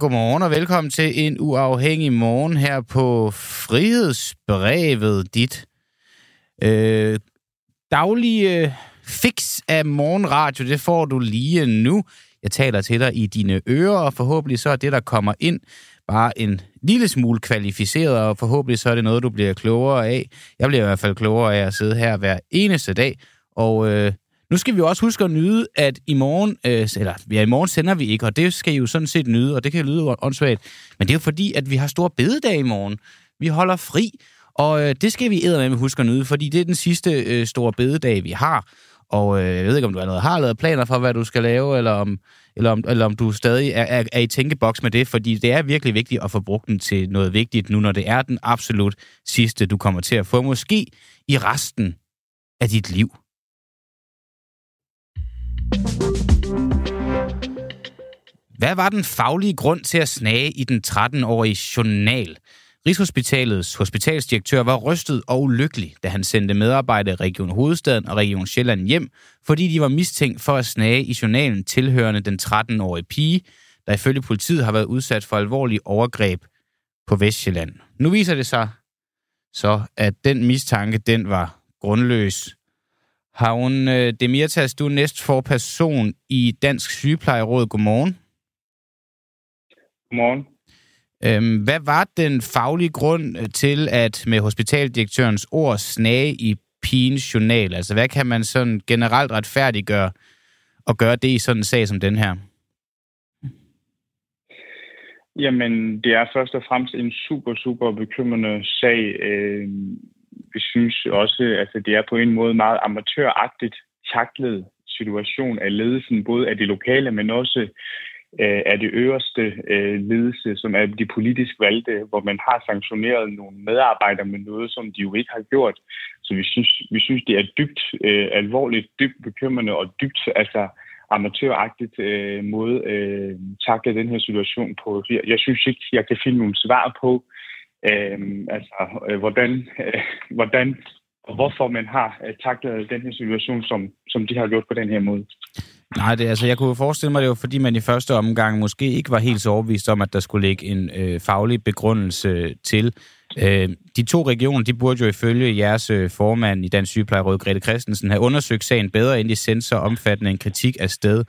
Godmorgen og velkommen til en uafhængig morgen her på Frihedsbrevet, dit øh, daglige øh, fix af morgenradio. Det får du lige nu. Jeg taler til dig i dine ører, og forhåbentlig så er det, der kommer ind, bare en lille smule kvalificeret, og forhåbentlig så er det noget, du bliver klogere af. Jeg bliver i hvert fald klogere af at sidde her hver eneste dag, og øh, nu skal vi jo også huske at nyde, at i morgen, øh, eller ja, i morgen sender vi ikke, og det skal I jo sådan set nyde, og det kan lyde åndssvagt, men det er jo fordi, at vi har stor bededag i morgen. Vi holder fri, og øh, det skal vi med huske at nyde, fordi det er den sidste øh, store bededag, vi har. Og øh, jeg ved ikke, om du allerede har lavet planer for, hvad du skal lave, eller om, eller om, eller om du stadig er, er, er i tænkeboks med det, fordi det er virkelig vigtigt at få brugt den til noget vigtigt nu, når det er den absolut sidste, du kommer til at få, måske i resten af dit liv. Hvad var den faglige grund til at snage i den 13-årige journal? Rigshospitalets hospitalsdirektør var rystet og ulykkelig, da han sendte medarbejdere i Region Hovedstaden og Region Sjælland hjem, fordi de var mistænkt for at snage i journalen tilhørende den 13-årige pige, der ifølge politiet har været udsat for alvorlige overgreb på Vestjylland. Nu viser det sig så, at den mistanke, den var grundløs. Havn øh, Demirtas, du er næstforperson i Dansk Sygeplejeråd. Godmorgen. Godmorgen. Øhm, hvad var den faglige grund øh, til, at med hospitaldirektørens ord snage i pigens journal? Altså, hvad kan man sådan generelt retfærdiggøre og gøre det i sådan en sag som den her? Jamen, det er først og fremmest en super, super bekymrende sag. Øh, vi synes også, at altså, det er på en måde meget amatøragtigt taklet situation af ledelsen, både af det lokale, men også øh, af det øverste øh, ledelse, som er de politisk valgte, hvor man har sanktioneret nogle medarbejdere med noget, som de jo ikke har gjort. Så vi synes, vi synes det er dybt øh, alvorligt, dybt bekymrende og dybt altså, amatøragtigt øh, måde øh, takle den her situation på. Jeg, jeg synes ikke, jeg kan finde nogle svar på, øh, altså, øh, hvordan, øh, hvordan og hvorfor man har øh, taklet den her situation, som, som de har gjort på den her måde. Nej, det, altså, jeg kunne forestille mig, det var fordi man i første omgang måske ikke var helt så overbevist om, at der skulle ligge en øh, faglig begrundelse til. Øh, de to regioner, de burde jo ifølge jeres øh, formand i Dansk Sygeplejeråd, Grete Christensen, have undersøgt sagen bedre, end de sendte så omfattende en kritik af sted.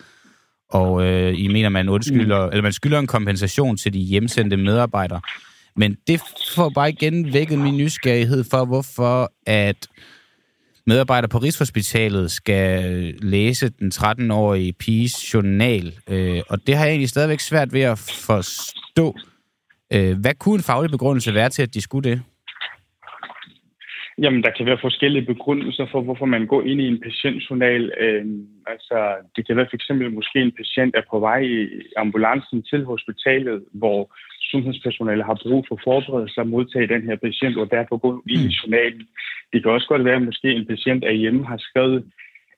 Og øh, I mener, man undskylder, mm. eller man skylder en kompensation til de hjemsendte medarbejdere. Men det får bare igen vækket min nysgerrighed for, hvorfor at medarbejdere på Rigshospitalet skal læse den 13-årige piges journal. Øh, og det har jeg egentlig stadigvæk svært ved at forstå. Øh, hvad kunne en faglig begrundelse være til, at de skulle det? Jamen, der kan være forskellige begrundelser for, hvorfor man går ind i en patientjournal. Øh, altså, det kan være for eksempel, måske en patient er på vej i ambulancen til hospitalet, hvor sundhedspersonale har brug for forberedelse at modtage den her patient, og derfor gå ind i mm. journalen. Det kan også godt være, at måske en patient er hjemme har skrevet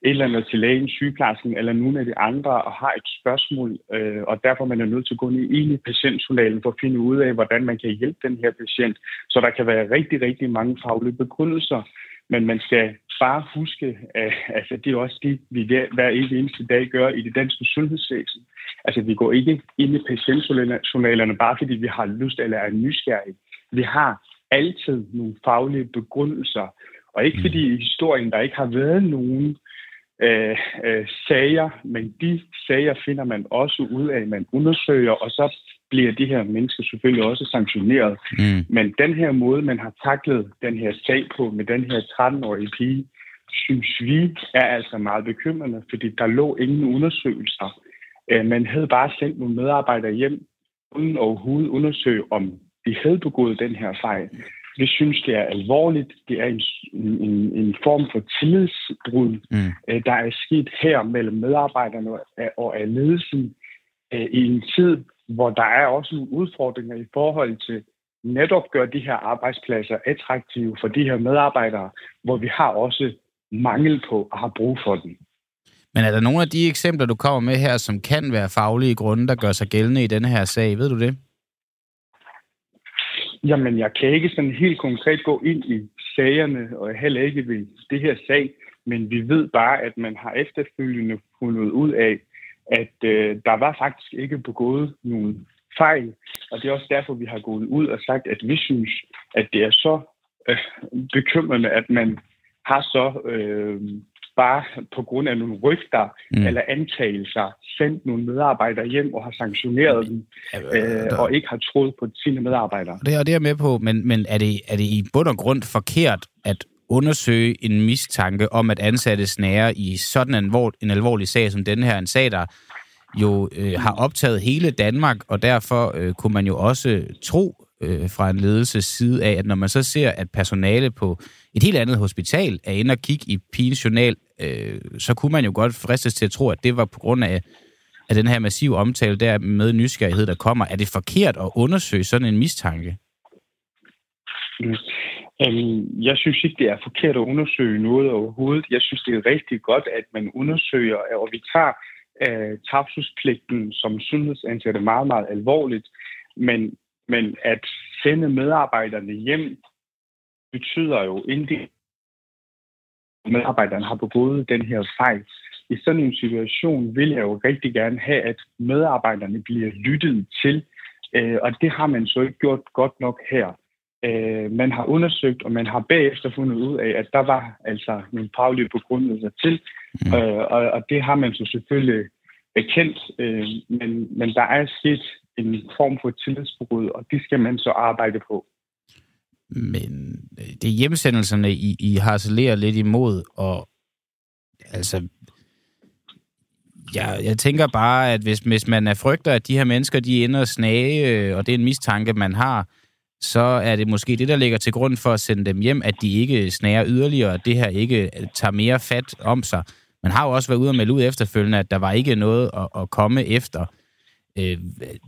et eller andet til lægen, sygeplejersken eller nogle af de andre og har et spørgsmål, øh, og derfor man er nødt til at gå ind i patientjournalen for at finde ud af, hvordan man kan hjælpe den her patient. Så der kan være rigtig, rigtig mange faglige begrundelser, men man skal bare huske, at altså, det er også det, vi hver eneste dag gør i det danske sundhedsvæsen. Altså, vi går ikke ind i patientjournalerne bare fordi vi har lyst eller er nysgerrige. Vi har altid nogle faglige begrundelser, og ikke fordi i historien der ikke har været nogen øh, øh, sager, men de sager finder man også ud af, man undersøger, og så bliver de her mennesker selvfølgelig også sanktioneret. Mm. Men den her måde, man har taklet den her sag på med den her 13-årige pige, synes vi er altså meget bekymrende, fordi der lå ingen undersøgelser. Øh, man havde bare sendt nogle medarbejdere hjem, uden overhovedet undersøge, om de havde begået den her fejl. Vi synes, det er alvorligt. Det er en, en, en form for tillidsbrud, mm. Øh, der er sket her mellem medarbejderne og af ledelsen øh, i en tid, hvor der er også nogle udfordringer i forhold til netop gøre de her arbejdspladser attraktive for de her medarbejdere, hvor vi har også mangel på og har brug for dem. Men er der nogle af de eksempler, du kommer med her, som kan være faglige grunde, der gør sig gældende i denne her sag? Ved du det? Jamen, jeg kan ikke sådan helt konkret gå ind i sagerne, og heller ikke ved det her sag, men vi ved bare, at man har efterfølgende fundet ud af, at øh, der var faktisk ikke begået nogen fejl. Og det er også derfor, vi har gået ud og sagt, at vi synes, at det er så øh, bekymrende, at man har så øh, bare på grund af nogle rygter mm. eller antagelser sendt nogle medarbejdere hjem og har sanktioneret dem, øh, og ikke har troet på sine medarbejdere. Det er, det er med på, men, men er, det, er det i bund og grund forkert at undersøge en mistanke om, at ansatte snære i sådan en, en alvorlig sag som den her, en sag, der jo øh, har optaget hele Danmark, og derfor øh, kunne man jo også tro øh, fra en ledelses side af, at når man så ser, at personale på et helt andet hospital er inde og kigge i pigens journal, øh, så kunne man jo godt fristes til at tro, at det var på grund af, af den her massive omtale der med nysgerrighed, der kommer. Er det forkert at undersøge sådan en mistanke? Mm. Øhm, jeg synes ikke, det er forkert at undersøge noget overhovedet. Jeg synes, det er rigtig godt, at man undersøger, og vi tager uh, tavshedspligten som sundhedsansatte meget, meget alvorligt. Men, men at sende medarbejderne hjem betyder jo intet, medarbejderne har begået den her fejl. I sådan en situation vil jeg jo rigtig gerne have, at medarbejderne bliver lyttet til, uh, og det har man så ikke gjort godt nok her. Øh, man har undersøgt, og man har bagefter fundet ud af, at der var altså nogle faglige begrundelser til, mm. øh, og, det har man så selvfølgelig erkendt, øh, men, men der er sket en form for tillidsbrud, og det skal man så arbejde på. Men øh, det er hjemsendelserne, I, I harcelerer lidt imod, og altså, jeg, jeg tænker bare, at hvis, hvis man er frygter, at de her mennesker, de ender og snage, øh, og det er en mistanke, man har, så er det måske det, der ligger til grund for at sende dem hjem, at de ikke snærer yderligere, og det her ikke øh, tager mere fat om sig. Man har jo også været ude og melde ud efterfølgende, at der var ikke noget at, at komme efter. Øh,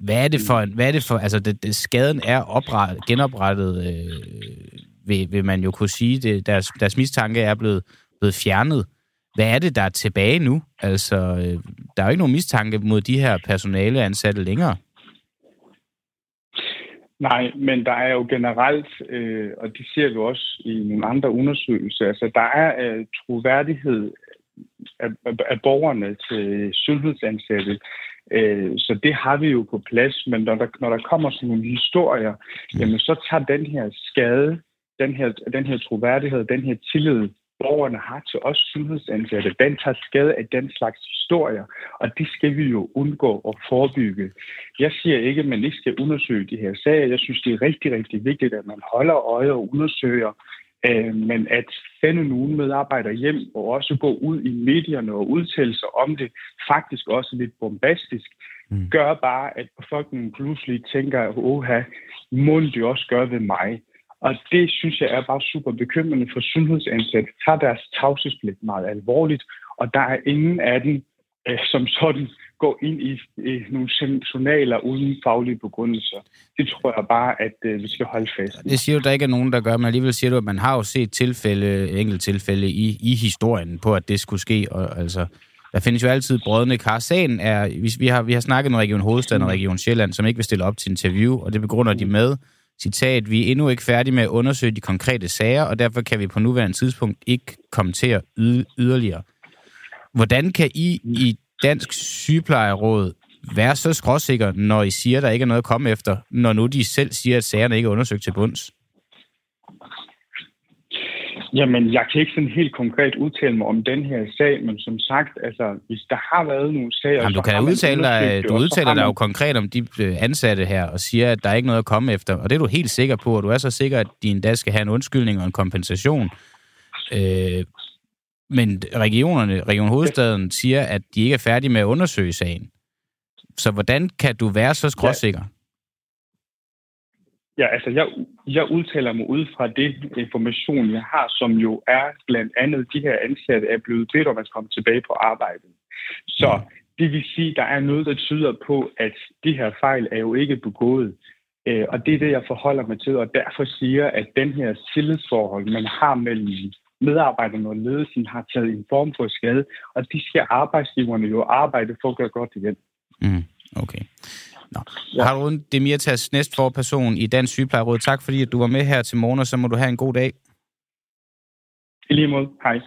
hvad er det for, hvad er det for altså det, det, skaden er oprettet, genoprettet, øh, vil, vil man jo kunne sige, det, deres, deres mistanke er blevet, blevet fjernet. Hvad er det, der er tilbage nu? Altså, øh, der er jo ikke nogen mistanke mod de her personaleansatte længere. Nej, men der er jo generelt, øh, og det ser vi også i nogle andre undersøgelser, altså der er øh, troværdighed af, af, af borgerne til sundhedsansatte. Øh, så det har vi jo på plads, men når der, når der kommer sådan nogle historier, mm. jamen så tager den her skade, den her, den her troværdighed, den her tillid, borgerne har til os sundhedsansatte, den tager skade af den slags historier, og det skal vi jo undgå at forebygge. Jeg siger ikke, at man ikke skal undersøge de her sager. Jeg synes, det er rigtig, rigtig vigtigt, at man holder øje og undersøger, øh, men at sende nogen medarbejdere hjem og også gå ud i medierne og udtale sig om det, faktisk også lidt bombastisk, mm. gør bare, at befolkningen pludselig tænker, åha, må det også gøre ved mig. Og det synes jeg er bare super bekymrende for sundhedsansatte. Tager deres tavshedspligt meget alvorligt, og der er ingen af dem, øh, som sådan går ind i øh, nogle journaler uden faglige begrundelser. Det tror jeg bare, at øh, vi skal holde fast i. Det siger du, der ikke er nogen, der gør, men alligevel siger du, at man har jo set tilfælde, enkelt tilfælde i, i historien på, at det skulle ske. Og, altså, der findes jo altid brødende kar. Sagen er, vi, vi, har, vi har snakket med Region Hovedstaden og Region Sjælland, som ikke vil stille op til interview, og det begrunder de med, citat, vi er endnu ikke færdige med at undersøge de konkrete sager, og derfor kan vi på nuværende tidspunkt ikke kommentere yderligere. Hvordan kan I i Dansk Sygeplejeråd være så skråsikker, når I siger, at der ikke er noget at komme efter, når nu de selv siger, at sagerne ikke er undersøgt til bunds? Jamen, jeg kan ikke sådan helt konkret udtale mig om den her sag, men som sagt, altså, hvis der har været nogle sager... Jamen, du kan udtale dig, du udtaler dig jo konkret om de øh, ansatte her, og siger, at der er ikke noget at komme efter, og det er du helt sikker på, og du er så sikker, at din dag skal have en undskyldning og en kompensation. Øh, men regionerne, Region Hovedstaden siger, at de ikke er færdige med at undersøge sagen. Så hvordan kan du være så skråsikker? Ja. Ja, altså jeg, jeg udtaler mig ud fra det information, jeg har, som jo er blandt andet, de her ansatte er blevet bedt om at komme tilbage på arbejdet. Så mm. det vil sige, der er noget, der tyder på, at de her fejl er jo ikke begået. Øh, og det er det, jeg forholder mig til, og derfor siger, at den her tillidsforhold, man har mellem medarbejderne og ledelsen, har taget en form for skade, og de skal arbejdsgiverne jo arbejde for at gøre godt igen. Mm. Okay. Nå. Ja. Harun Demirtas, næstforperson i Dansk Sygeplejeråd. Tak fordi at du var med her til morgen, og så må du have en god dag. I lige måde. Hej.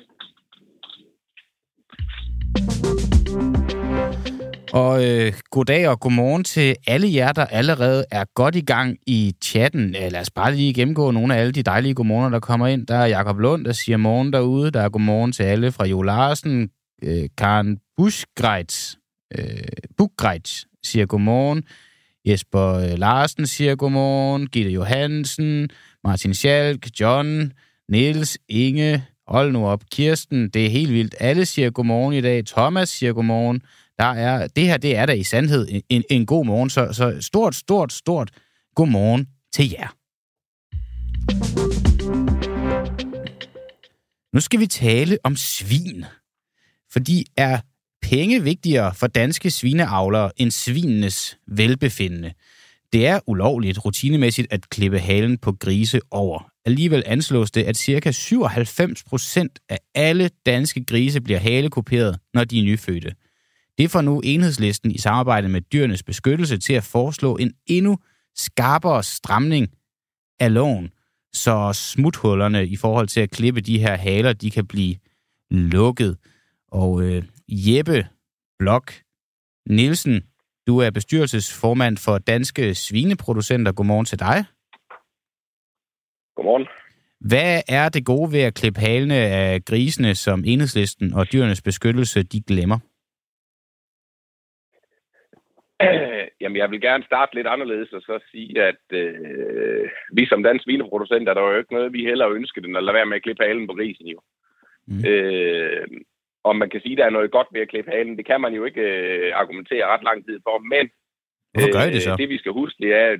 Og øh, goddag og godmorgen til alle jer, der allerede er godt i gang i chatten. Lad os bare lige gennemgå nogle af alle de dejlige godmorgener, der kommer ind. Der er Jakob Lund, der siger morgen derude. Der er godmorgen til alle fra Jo Larsen. Øh, Karen Buschgreitz, øh, Bukgreitz siger godmorgen. Jesper øh, Larsen siger godmorgen. Gitte Johansen, Martin Schalk, John, Niels, Inge, hold nu op, Kirsten, det er helt vildt. Alle siger godmorgen i dag. Thomas siger godmorgen. Der er, det her, det er da i sandhed en, en god morgen. Så, så stort, stort, stort god morgen til jer. Nu skal vi tale om svin. Fordi er penge vigtigere for danske svineavlere end svinenes velbefindende. Det er ulovligt rutinemæssigt at klippe halen på grise over. Alligevel anslås det, at ca. 97 procent af alle danske grise bliver halekoperet, når de er nyfødte. Det får nu enhedslisten i samarbejde med dyrenes beskyttelse til at foreslå en endnu skarpere stramning af loven, så smuthullerne i forhold til at klippe de her haler, de kan blive lukket. Og øh, Jeppe Blok Nielsen, du er bestyrelsesformand for Danske Svineproducenter. Godmorgen til dig. Godmorgen. Hvad er det gode ved at klippe halene af grisene, som enhedslisten og dyrenes beskyttelse de glemmer? Jamen, jeg vil gerne starte lidt anderledes og så sige, at øh, vi som dansk svineproducenter, der er jo ikke noget, vi heller ønsker end at lade være med at klippe halen på grisen jo. Mm. Øh, om man kan sige, at der er noget godt ved at klippe halen, det kan man jo ikke øh, argumentere ret lang tid for, men Hvorfor gør I det så? Øh, det vi skal huske, det er,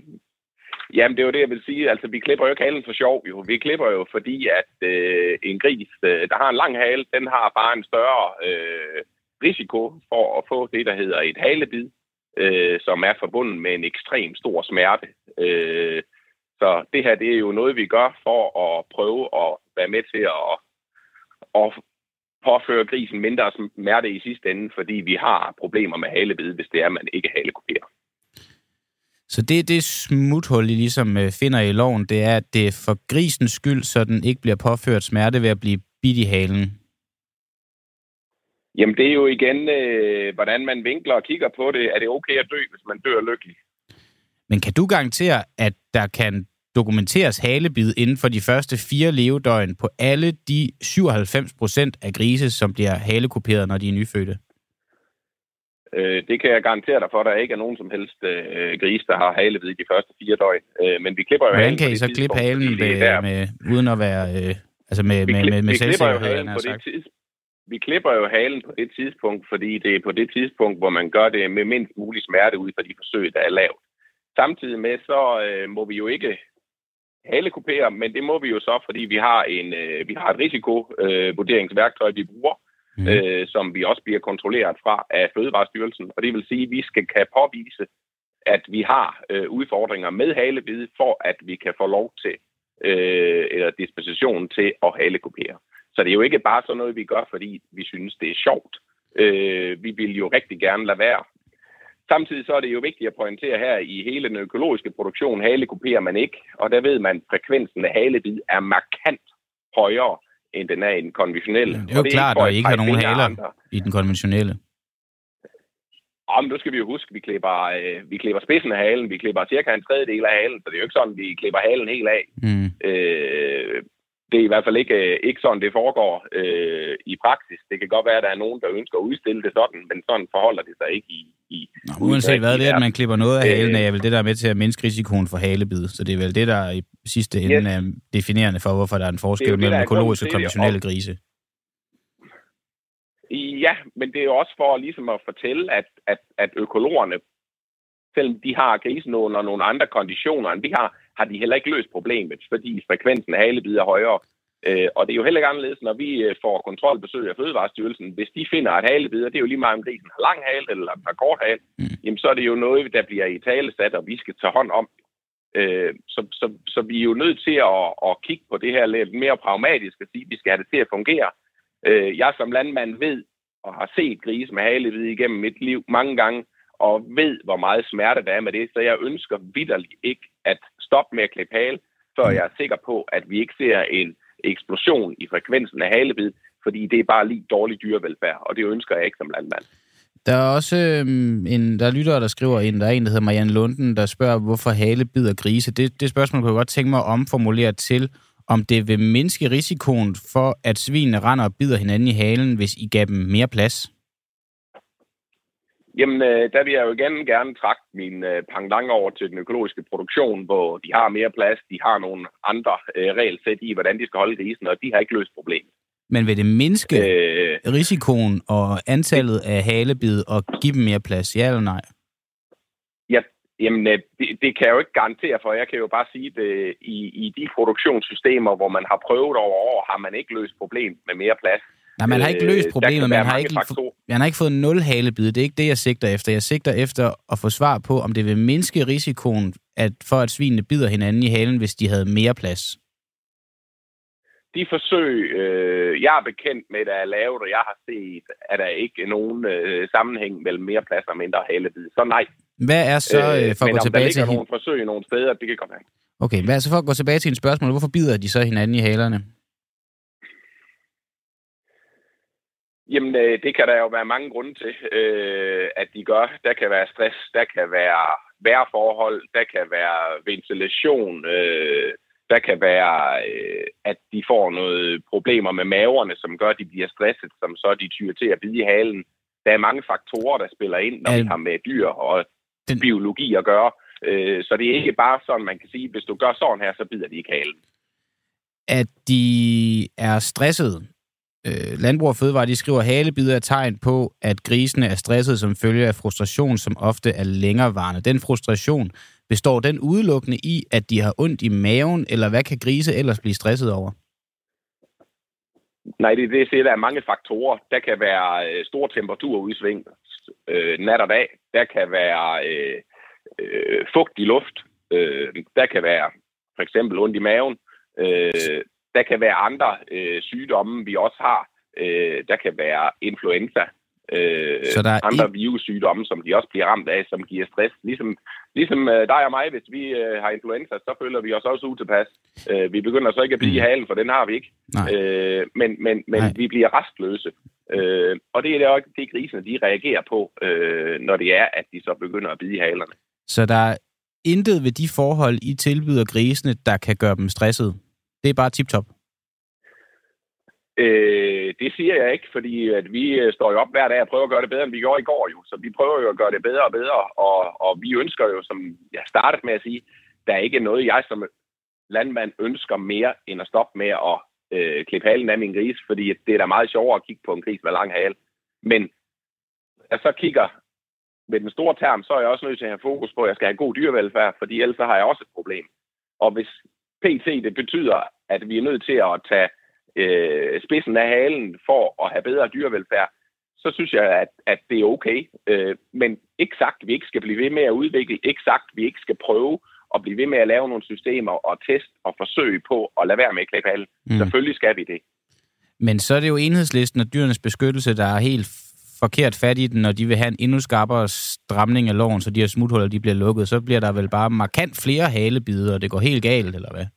Jamen, det er jo det, jeg vil sige. Altså, vi klipper jo ikke halen for sjov, jo. Vi klipper jo, fordi at øh, en gris, øh, der har en lang hale, den har bare en større øh, risiko for at få det, der hedder et halebid, øh, som er forbundet med en ekstrem stor smerte. Øh, så det her, det er jo noget, vi gør for at prøve at være med til at, at påføre grisen mindre smerte i sidste ende, fordi vi har problemer med halebid, hvis det er, at man ikke halekuperer. Så det det smuthul, I ligesom øh, finder i loven, det er, at det er for grisens skyld, så den ikke bliver påført smerte ved at blive bidt i halen? Jamen, det er jo igen, øh, hvordan man vinkler og kigger på det. Er det okay at dø, hvis man dør lykkelig? Men kan du garantere, at der kan dokumenteres halebid inden for de første fire levedøgn på alle de 97 procent af grise, som bliver halekoperet, når de er nyfødte? Øh, det kan jeg garantere dig for, at der ikke er nogen som helst øh, gris, der har halebid de første fire døgn. Øh, men vi klipper jo Hvordan kan I så klippe halen med, med, uden at være... Øh, altså med, vi, med, med, med selvsikkerhed, på det tids, vi klipper jo halen på det tidspunkt, fordi det er på det tidspunkt, hvor man gør det med mindst mulig smerte ud fra de forsøg, der er lavet. Samtidig med, så øh, må vi jo ikke halekupere, men det må vi jo så, fordi vi har en øh, vi har et risikovurderingsværktøj, vi bruger, mm. øh, som vi også bliver kontrolleret fra af Fødevarestyrelsen. Og det vil sige, at vi skal kan påvise, at vi har øh, udfordringer med halebid, for at vi kan få lov til øh, eller disposition til at halekupere. Så det er jo ikke bare sådan noget, vi gør, fordi vi synes, det er sjovt. Øh, vi vil jo rigtig gerne lade være. Samtidig så er det jo vigtigt at pointere her, i hele den økologiske produktion, halekuperer man ikke, og der ved man, at frekvensen af halebid er markant højere end den er i den konventionelle. Det er jo og det klart, at der ikke har nogen haler andre. i den konventionelle. Om nu skal vi jo huske, vi klipper, øh, vi klipper spidsen af halen, vi klipper cirka en tredjedel af halen, så det er jo ikke sådan, vi klipper halen helt af. Mm. Øh, det er i hvert fald ikke, øh, ikke sådan, det foregår øh, i praksis. Det kan godt være, at der er nogen, der ønsker at udstille det sådan, men sådan forholder det sig ikke i... i Nå, uanset hvad, det er, at man klipper noget af halen af, er vel det, der er med til at mindske risikoen for halebid. Så det er vel det, der i sidste ende yes. er definerende for, hvorfor der er en forskel det mellem økologiske og konventionelle grise. Ja, men det er jo også for ligesom at fortælle, at, at, at økologerne, selvom de har grisen under nogle andre konditioner, end vi har, har de heller ikke løst problemet, fordi frekvensen af halebid er højere. Øh, og det er jo heller ikke anderledes, når vi øh, får kontrolbesøg af Fødevarestyrelsen. Hvis de finder, at halebid, det er jo lige meget om grisen har lang hale eller har kort hale, mm. jamen så er det jo noget, der bliver i tale sat, og vi skal tage hånd om. Øh, så, så, så vi er jo nødt til at, at kigge på det her lidt mere pragmatisk og sige, at vi skal have det til at fungere. Øh, jeg som landmand ved og har set grise med halebid igennem mit liv mange gange, og ved, hvor meget smerte der er med det, så jeg ønsker vidderligt ikke at stoppe med at klippe hale, så jeg er sikker på, at vi ikke ser en eksplosion i frekvensen af halebid, fordi det er bare lige dårlig dyrevelfærd, og det ønsker jeg ikke som landmand. Der er også øhm, en, der er lyttere, der skriver ind, der er en, der hedder Marianne Lunden, der spørger, hvorfor hale bider grise. Det, det spørgsmål kunne jeg godt tænke mig at omformulere til, om det vil mindske risikoen for, at svinene render og bider hinanden i halen, hvis I gav dem mere plads? Jamen, øh, der vil jeg jo igen gerne trække min øh, pangdang over til den økologiske produktion, hvor de har mere plads, de har nogle andre øh, regelsæt i, hvordan de skal holde grisen, og de har ikke løst problemet. Men vil det mindske øh, risikoen og antallet af halebid og give dem mere plads, ja eller nej? Ja, jamen, øh, det, det kan jeg jo ikke garantere for. Jeg kan jo bare sige, at i, i de produktionssystemer, hvor man har prøvet over år, har man ikke løst problemet med mere plads. Nej, man har ikke løst øh, problemet, man har ikke, man har ikke fået nul halebid. Det er ikke det, jeg sigter efter. Jeg sigter efter at få svar på, om det vil mindske risikoen at, for, at svinene bider hinanden i halen, hvis de havde mere plads. De forsøg, øh, jeg er bekendt med, der er lavet, og jeg har set, at der ikke er nogen øh, sammenhæng mellem mere plads og mindre halebid. Så nej. Hvad er så, øh, for at gå tilbage til... Men nogle forsøg nogle steder, det kan godt være. Okay, hvad er så for at gå tilbage til en spørgsmål? Hvorfor bider de så hinanden i halerne? Jamen, øh, det kan der jo være mange grunde til, øh, at de gør. Der kan være stress, der kan være vejrforhold, der kan være ventilation, øh, der kan være, øh, at de får noget problemer med maverne, som gør, at de bliver stresset, som så de tyrer til at bide i halen. Der er mange faktorer, der spiller ind, når vi har med dyr og den... biologi at gøre. Øh, så det er ikke bare sådan, man kan sige, hvis du gør sådan her, så bider de ikke halen. At de er stresset, øh, Landbrug og Fødevare, de skriver, halebider er tegn på, at grisene er stresset som følge af frustration, som ofte er længerevarende. Den frustration, består den udelukkende i, at de har ondt i maven, eller hvad kan grise ellers blive stresset over? Nej, det, det ser, der er mange faktorer. Der kan være øh, store temperaturudsving øh, nat og dag. Der kan være øh, øh, fugt i luft. Øh, der kan være for eksempel ondt i maven. Øh, der kan være andre øh, sygdomme, vi også har. Øh, der kan være influenza. Øh, så der er andre en... virussygdomme, som de også bliver ramt af, som giver stress. Ligesom, ligesom øh, dig og mig, hvis vi øh, har influenza, så føler vi os også utilpas. Øh, vi begynder så ikke at blive mm. i halen, for den har vi ikke. Øh, men men, men vi bliver restløse. Øh, og det er det, også, det grisene, de reagerer på, øh, når det er, at de så begynder at bide i halerne. Så der er intet ved de forhold, I tilbyder grisene, der kan gøre dem stresset? Det er bare tip-top? Øh, det siger jeg ikke, fordi at vi øh, står jo op hver dag og prøver at gøre det bedre, end vi gjorde i går jo. Så vi prøver jo at gøre det bedre og bedre, og, og vi ønsker jo, som jeg startede med at sige, der er ikke noget, jeg som landmand ønsker mere, end at stoppe med at øh, klippe halen af min gris, fordi det er da meget sjovere at kigge på en gris med lang hale. Men jeg så kigger med den store term, så er jeg også nødt til at have fokus på, at jeg skal have god dyrevelfærd, fordi ellers har jeg også et problem. Og hvis PT det betyder, at vi er nødt til at tage øh, spidsen af halen for at have bedre dyrevelfærd, så synes jeg, at, at det er okay. Øh, men ikke sagt, at vi ikke skal blive ved med at udvikle, ikke sagt, at vi ikke skal prøve at blive ved med at lave nogle systemer og test og forsøge på at lade være med at klippe halen. Mm. Selvfølgelig skal vi det. Men så er det jo enhedslisten og dyrenes beskyttelse, der er helt forkert fat i den, når de vil have en endnu skarpere stramning af loven, så de her smuthuller de bliver lukket, så bliver der vel bare markant flere halebider, og det går helt galt, eller hvad?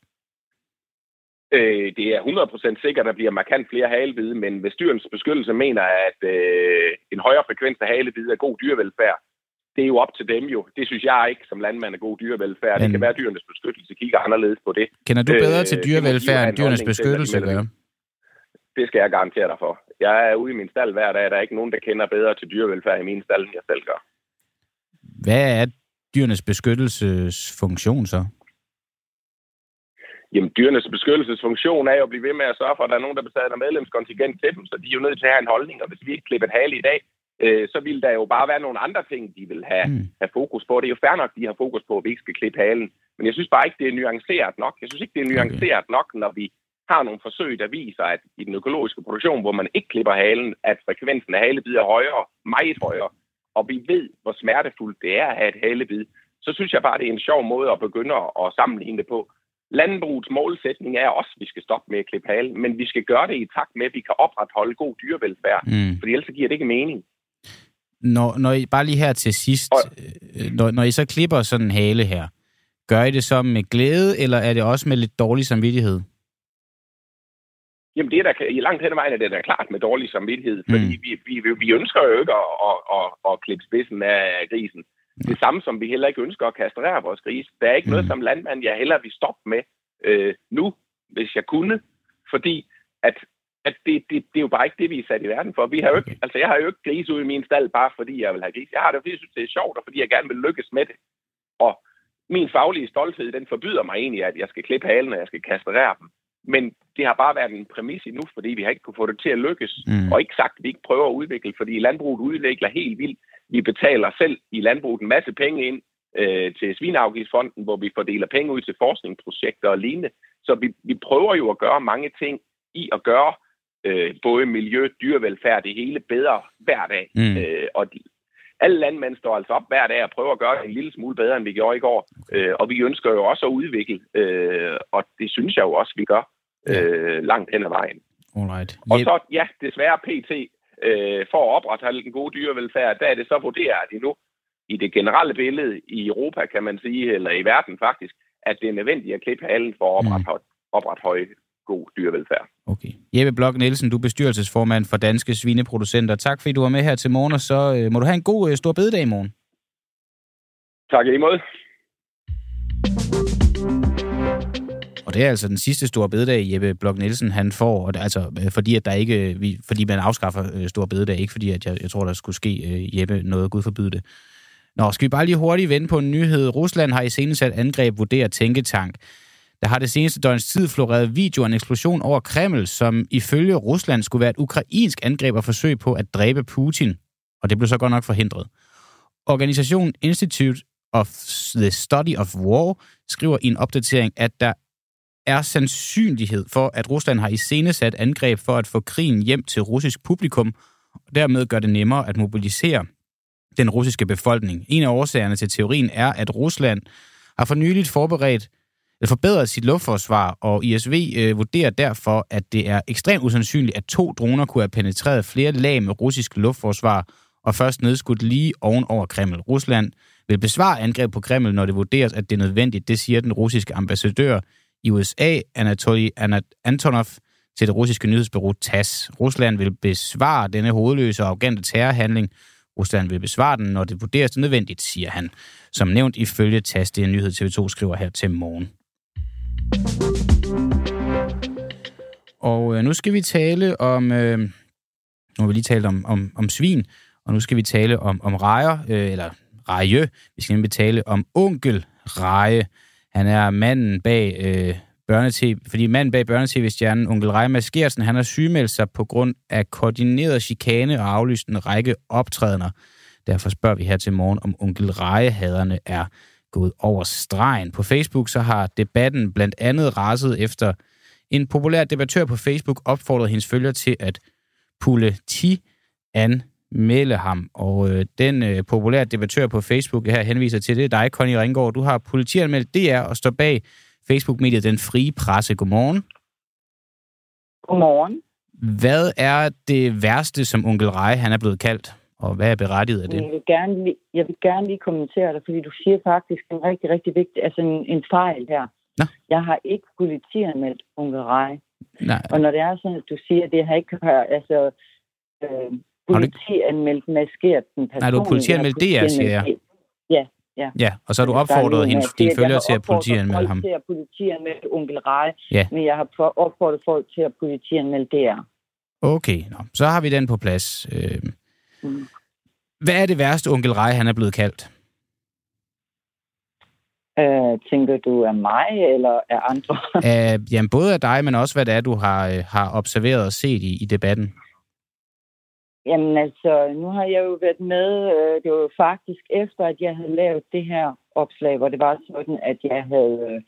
Øh, det er 100% sikkert, at der bliver markant flere halebide, men hvis dyrens beskyttelse mener, at øh, en højere frekvens af halebide er god dyrevelfærd, det er jo op til dem jo. Det synes jeg ikke som landmand er god dyrevelfærd. Men... Det kan være, at dyrenes beskyttelse kigger anderledes på det. Kender du bedre øh, til dyrevelfærd end dyrenes beskyttelse gør? Det skal jeg garantere dig for. Jeg er ude i min stald hver dag. Der er ikke nogen, der kender bedre til dyrevelfærd i min stald, end jeg selv gør. Hvad er dyrenes beskyttelses funktion så? Jamen, dyrenes beskyttelsesfunktion er jo at blive ved med at sørge for, at der er nogen, der betaler medlemskontingent til dem, så de er jo nødt til at have en holdning, og hvis vi ikke klipper hale i dag, øh, så vil der jo bare være nogle andre ting, de vil have, mm. have fokus på. Det er jo fair nok, de har fokus på, at vi ikke skal klippe halen. Men jeg synes bare ikke, det er nuanceret nok. Jeg synes ikke, det er nuanceret nok, når vi har nogle forsøg, der viser, at i den økologiske produktion, hvor man ikke klipper halen, at frekvensen af halebid er højere, meget højere, og vi ved, hvor smertefuldt det er at have et halebid, så synes jeg bare, det er en sjov måde at begynde at sammenligne det på. Landbrugets målsætning er også, at vi skal stoppe med at klippe halen, men vi skal gøre det i takt med, at vi kan opretholde god dyrevelfærd, mm. for ellers giver det ikke mening. Når, når I, bare lige her til sidst, og, øh, når, når I så klipper sådan en hale her, gør I det så med glæde, eller er det også med lidt dårlig samvittighed? Jamen, det er der, i langt hen ad vejen er det der klart med dårlig samvittighed, fordi mm. vi, vi, vi ønsker jo ikke at, at, at, at klippe spidsen af grisen. Det samme som vi heller ikke ønsker at kastrere vores gris. Der er ikke mm. noget som landmand, jeg heller vil stoppe med øh, nu, hvis jeg kunne, fordi at, at det, det, det er jo bare ikke det, vi er sat i verden for. Vi har jo ikke, altså, jeg har jo ikke gris ude i min stald, bare fordi jeg vil have gris. Jeg har det, fordi jeg synes, det er sjovt, og fordi jeg gerne vil lykkes med det. Og min faglige stolthed, den forbyder mig egentlig, at jeg skal klippe halen, og jeg skal kastrere dem. Men det har bare været en præmis endnu, fordi vi har ikke kunne få det til at lykkes. Mm. Og ikke sagt, at vi ikke prøver at udvikle, fordi landbruget udvikler helt vildt. Vi betaler selv i landbruget en masse penge ind øh, til Svineafgiftsfonden, hvor vi fordeler penge ud til forskningsprojekter og lignende. Så vi, vi prøver jo at gøre mange ting i at gøre øh, både miljø, dyrevelfærd, det hele bedre hver dag. Mm. Øh, og alle landmænd står altså op hver dag og prøver at gøre det en lille smule bedre, end vi gjorde i går. Øh, og vi ønsker jo også at udvikle, øh, og det synes jeg jo også, vi gør øh, langt hen ad vejen. Alright. Og så, ja, desværre PT, øh, for at opretholde den gode dyrevelfærd, der er det så vurderet de nu, i det generelle billede i Europa, kan man sige, eller i verden faktisk, at det er nødvendigt at klippe halen for at opretholde, mm. opretholde god dyrevelfærd. Okay. Jeppe Blok Nielsen, du er bestyrelsesformand for Danske Svineproducenter. Tak fordi du var med her til morgen, og så øh, må du have en god øh, stor bededag i morgen. Tak i måde. Og det er altså den sidste store bededag, Jeppe Blok Nielsen han får, og det, altså, øh, fordi, at der ikke, vi, fordi man afskaffer øh, store bededag, ikke fordi at jeg, jeg tror, der skulle ske øh, Jeppe noget, Gud forbyde det. Nå, skal vi bare lige hurtigt vende på en nyhed. Rusland har i senesat angreb vurderet tænketank. Der har det seneste døgns tid floreret video af en eksplosion over Kreml, som ifølge Rusland skulle være et ukrainsk angreb og forsøg på at dræbe Putin. Og det blev så godt nok forhindret. Organisationen Institute of the Study of War skriver i en opdatering, at der er sandsynlighed for, at Rusland har iscenesat angreb for at få krigen hjem til russisk publikum, og dermed gør det nemmere at mobilisere den russiske befolkning. En af årsagerne til teorien er, at Rusland har for nyligt forberedt Øh, forbedret sit luftforsvar, og ISV øh, vurderer derfor, at det er ekstremt usandsynligt, at to droner kunne have penetreret flere lag med russisk luftforsvar og først nedskudt lige oven over Kreml. Rusland vil besvare angreb på Kreml, når det vurderes, at det er nødvendigt. Det siger den russiske ambassadør i USA, Anatoly Antonov, til det russiske nyhedsbureau TASS. Rusland vil besvare denne hovedløse og arrogante terrorhandling. Rusland vil besvare den, når det vurderes nødvendigt, siger han. Som nævnt ifølge TASS, det er en nyhed TV2 skriver her til morgen. Og øh, nu skal vi tale om... Øh, nu har vi lige talt om, om, om svin, og nu skal vi tale om, om rejer, øh, eller reje. Vi skal nemlig tale om onkel Reje. Han er manden bag øh, børnetv, fordi manden bag børnetv-stjernen Onkel Reje Maskersen, han har sygemeldt sig på grund af koordineret chikane og aflyst en række optrædener. Derfor spørger vi her til morgen, om Onkel Reje-haderne er gået over stregen. På Facebook så har debatten blandt andet raset efter en populær debattør på Facebook opfordrede hendes følgere til at politi anmelde ham. Og øh, den øh, populære debattør på Facebook her henviser til, det er dig, Conny Ringgaard. Du har politianmeldt DR og står bag Facebook-mediet Den Frie Presse. Godmorgen. Godmorgen. Hvad er det værste, som onkel Rej han er blevet kaldt? Og hvad er berettiget af det? Jeg vil gerne lige, jeg vil gerne lige kommentere det, fordi du siger faktisk en rigtig, rigtig vigtig, altså en, en fejl her. Nå. Jeg har ikke politianmeldt onkel Rej. Nej. Og når det er sådan, at du siger, at det har ikke altså, øh, politianmeldt maskeret den person. Nej, du har politianmeldt DR, siger jeg. Ja, ja. Ja, og så har du opfordret hende, dine følgere til at politianmelde ham. til at politianmelde onkel Rej, ja. men jeg har opfordret folk til at politianmelde DR. Okay, nå. så har vi den på plads. Øh, mm. Hvad er det værste, onkel Rej han er blevet kaldt? Uh, tænker du af mig eller af andre? uh, jamen, både af dig, men også hvad det er, du har, uh, har observeret og set i, i debatten. Jamen altså, nu har jeg jo været med, uh, det var jo faktisk efter, at jeg havde lavet det her opslag, hvor det var sådan, at jeg havde... Uh,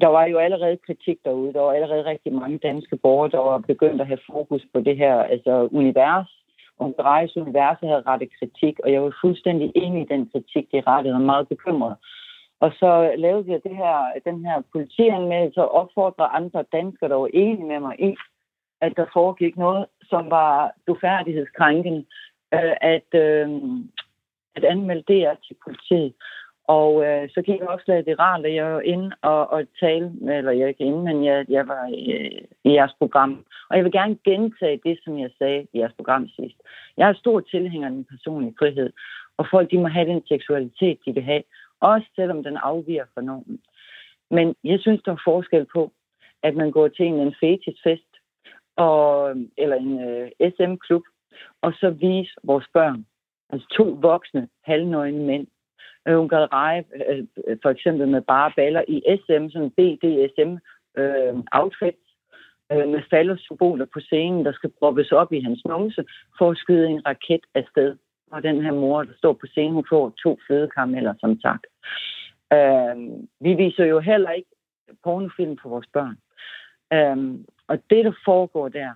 der var jo allerede kritik derude. Der var allerede rigtig mange danske borgere, der var begyndt at have fokus på det her altså univers. Og Drejes univers havde rettet kritik, og jeg var fuldstændig enig i den kritik, de rettede, og meget bekymret. Og så lavede vi det her, den her politianmeldelse og opfordrede andre danskere, der var enige med mig i, at der foregik noget, som var dufærdighedskrænkende, øh, at, øh, at anmelde det til politiet. Og øh, så gik opslaget det rart, at jeg var inde og, og tale, eller jeg er ikke inde, men jeg, jeg var i, i jeres program. Og jeg vil gerne gentage det, som jeg sagde i jeres program sidst. Jeg er stor tilhænger af den personlige frihed, og folk de må have den seksualitet, de vil have, også selvom den afviger fra normen. Men jeg synes, der er forskel på, at man går til en, en og, eller en øh, SM-klub, og så vise vores børn, altså to voksne, halvnøgne mænd, Øh, hun kan reje øh, for eksempel med bare baller i SM, sådan BDSM øh, outfit, øh, med faldersymboler på scenen, der skal proppes op i hans numse, for at skyde en raket afsted. Og den her mor, der står på scenen, hun får to flødekarameller som tak. Øh, vi viser jo heller ikke pornofilm for vores børn. Øh, og det, der foregår der,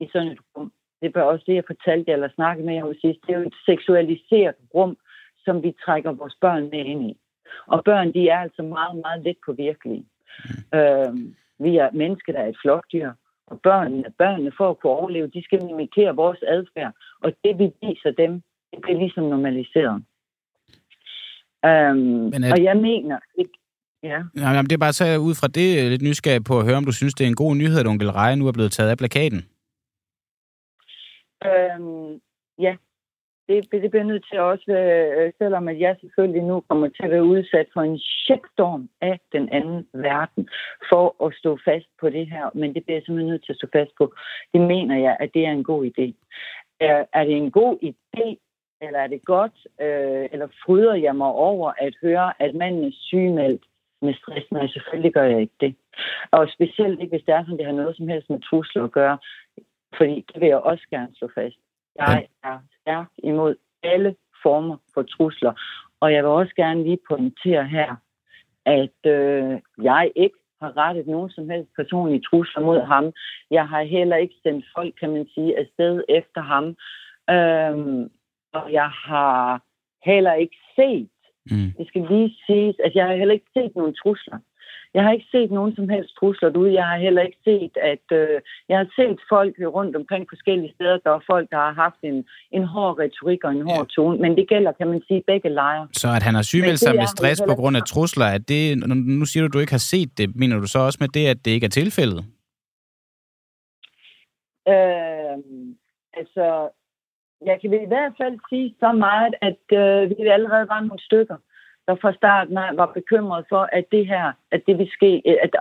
i sådan et rum, det er også det, jeg fortalte jer, eller snakkede med jer sidst, det er jo et seksualiseret rum, som vi trækker vores børn med ind i. Og børn, de er altså meget, meget let på virkelige. Mm. Øh, vi er mennesker, der er et flokdyr, og børnene, børnene for at kunne overleve, de skal imitere vores adfærd, og det vi viser dem, det bliver ligesom normaliseret. Um, Men at... Og jeg mener, ikke, Ja. Jamen, det er bare så ud fra det lidt nysgerrig på at høre, om du synes, det er en god nyhed, at onkel Reje nu er blevet taget af plakaten. Øhm, ja, det, det bliver nødt til også, øh, selvom at jeg selvfølgelig nu kommer til at være udsat for en shitstorm af den anden verden, for at stå fast på det her, men det bliver jeg simpelthen nødt til at stå fast på. Det mener jeg, at det er en god idé. Er, er det en god idé, eller er det godt, øh, eller fryder jeg mig over at høre, at manden er sygemeldt med stress? Nej, selvfølgelig gør jeg ikke det. Og specielt ikke, hvis det er sådan, det har noget som helst med trusler at gøre, fordi det vil jeg også gerne slå fast. Jeg er stærk imod alle former for trusler. Og jeg vil også gerne lige pointere her, at øh, jeg ikke har rettet nogen som helst personlige trusler mod ham. Jeg har heller ikke sendt folk, kan man sige, afsted efter ham. Øhm, og jeg har heller ikke set, mm. det skal lige siges, at jeg har heller ikke set nogen trusler. Jeg har ikke set nogen som helst trusler ud. Jeg har heller ikke set, at øh, jeg har set folk rundt omkring forskellige steder. Der er folk, der har haft en, en hård retorik og en hård ja. tone. Men det gælder, kan man sige, begge lejre. Så at han har sygemeldt sig med stress på grund af trusler, at det, nu siger du, at du ikke har set det. Mener du så også med det, at det ikke er tilfældet? Øh, altså, jeg kan i hvert fald sige så meget, at øh, vi allerede var nogle stykker, der fra starten af var bekymret for, at det her, at det vil ske,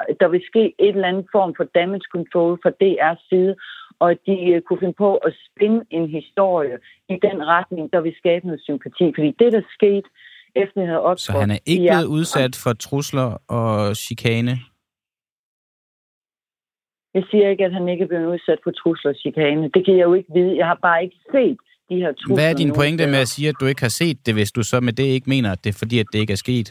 at der vil ske et eller andet form for damage control fra DR's side, og at de øh, kunne finde på at spinde en historie i den retning, der vil skabe noget sympati. Fordi det, der skete, efter jeg havde optrådt... Så han er ikke blevet udsat for trusler og chikane? Jeg siger ikke, at han ikke er blevet udsat for trusler og chikane. Det kan jeg jo ikke vide. Jeg har bare ikke set de her trusler. Hvad er din pointe med at sige, at du ikke har set det, hvis du så med det ikke mener, at det er fordi, at det ikke er sket?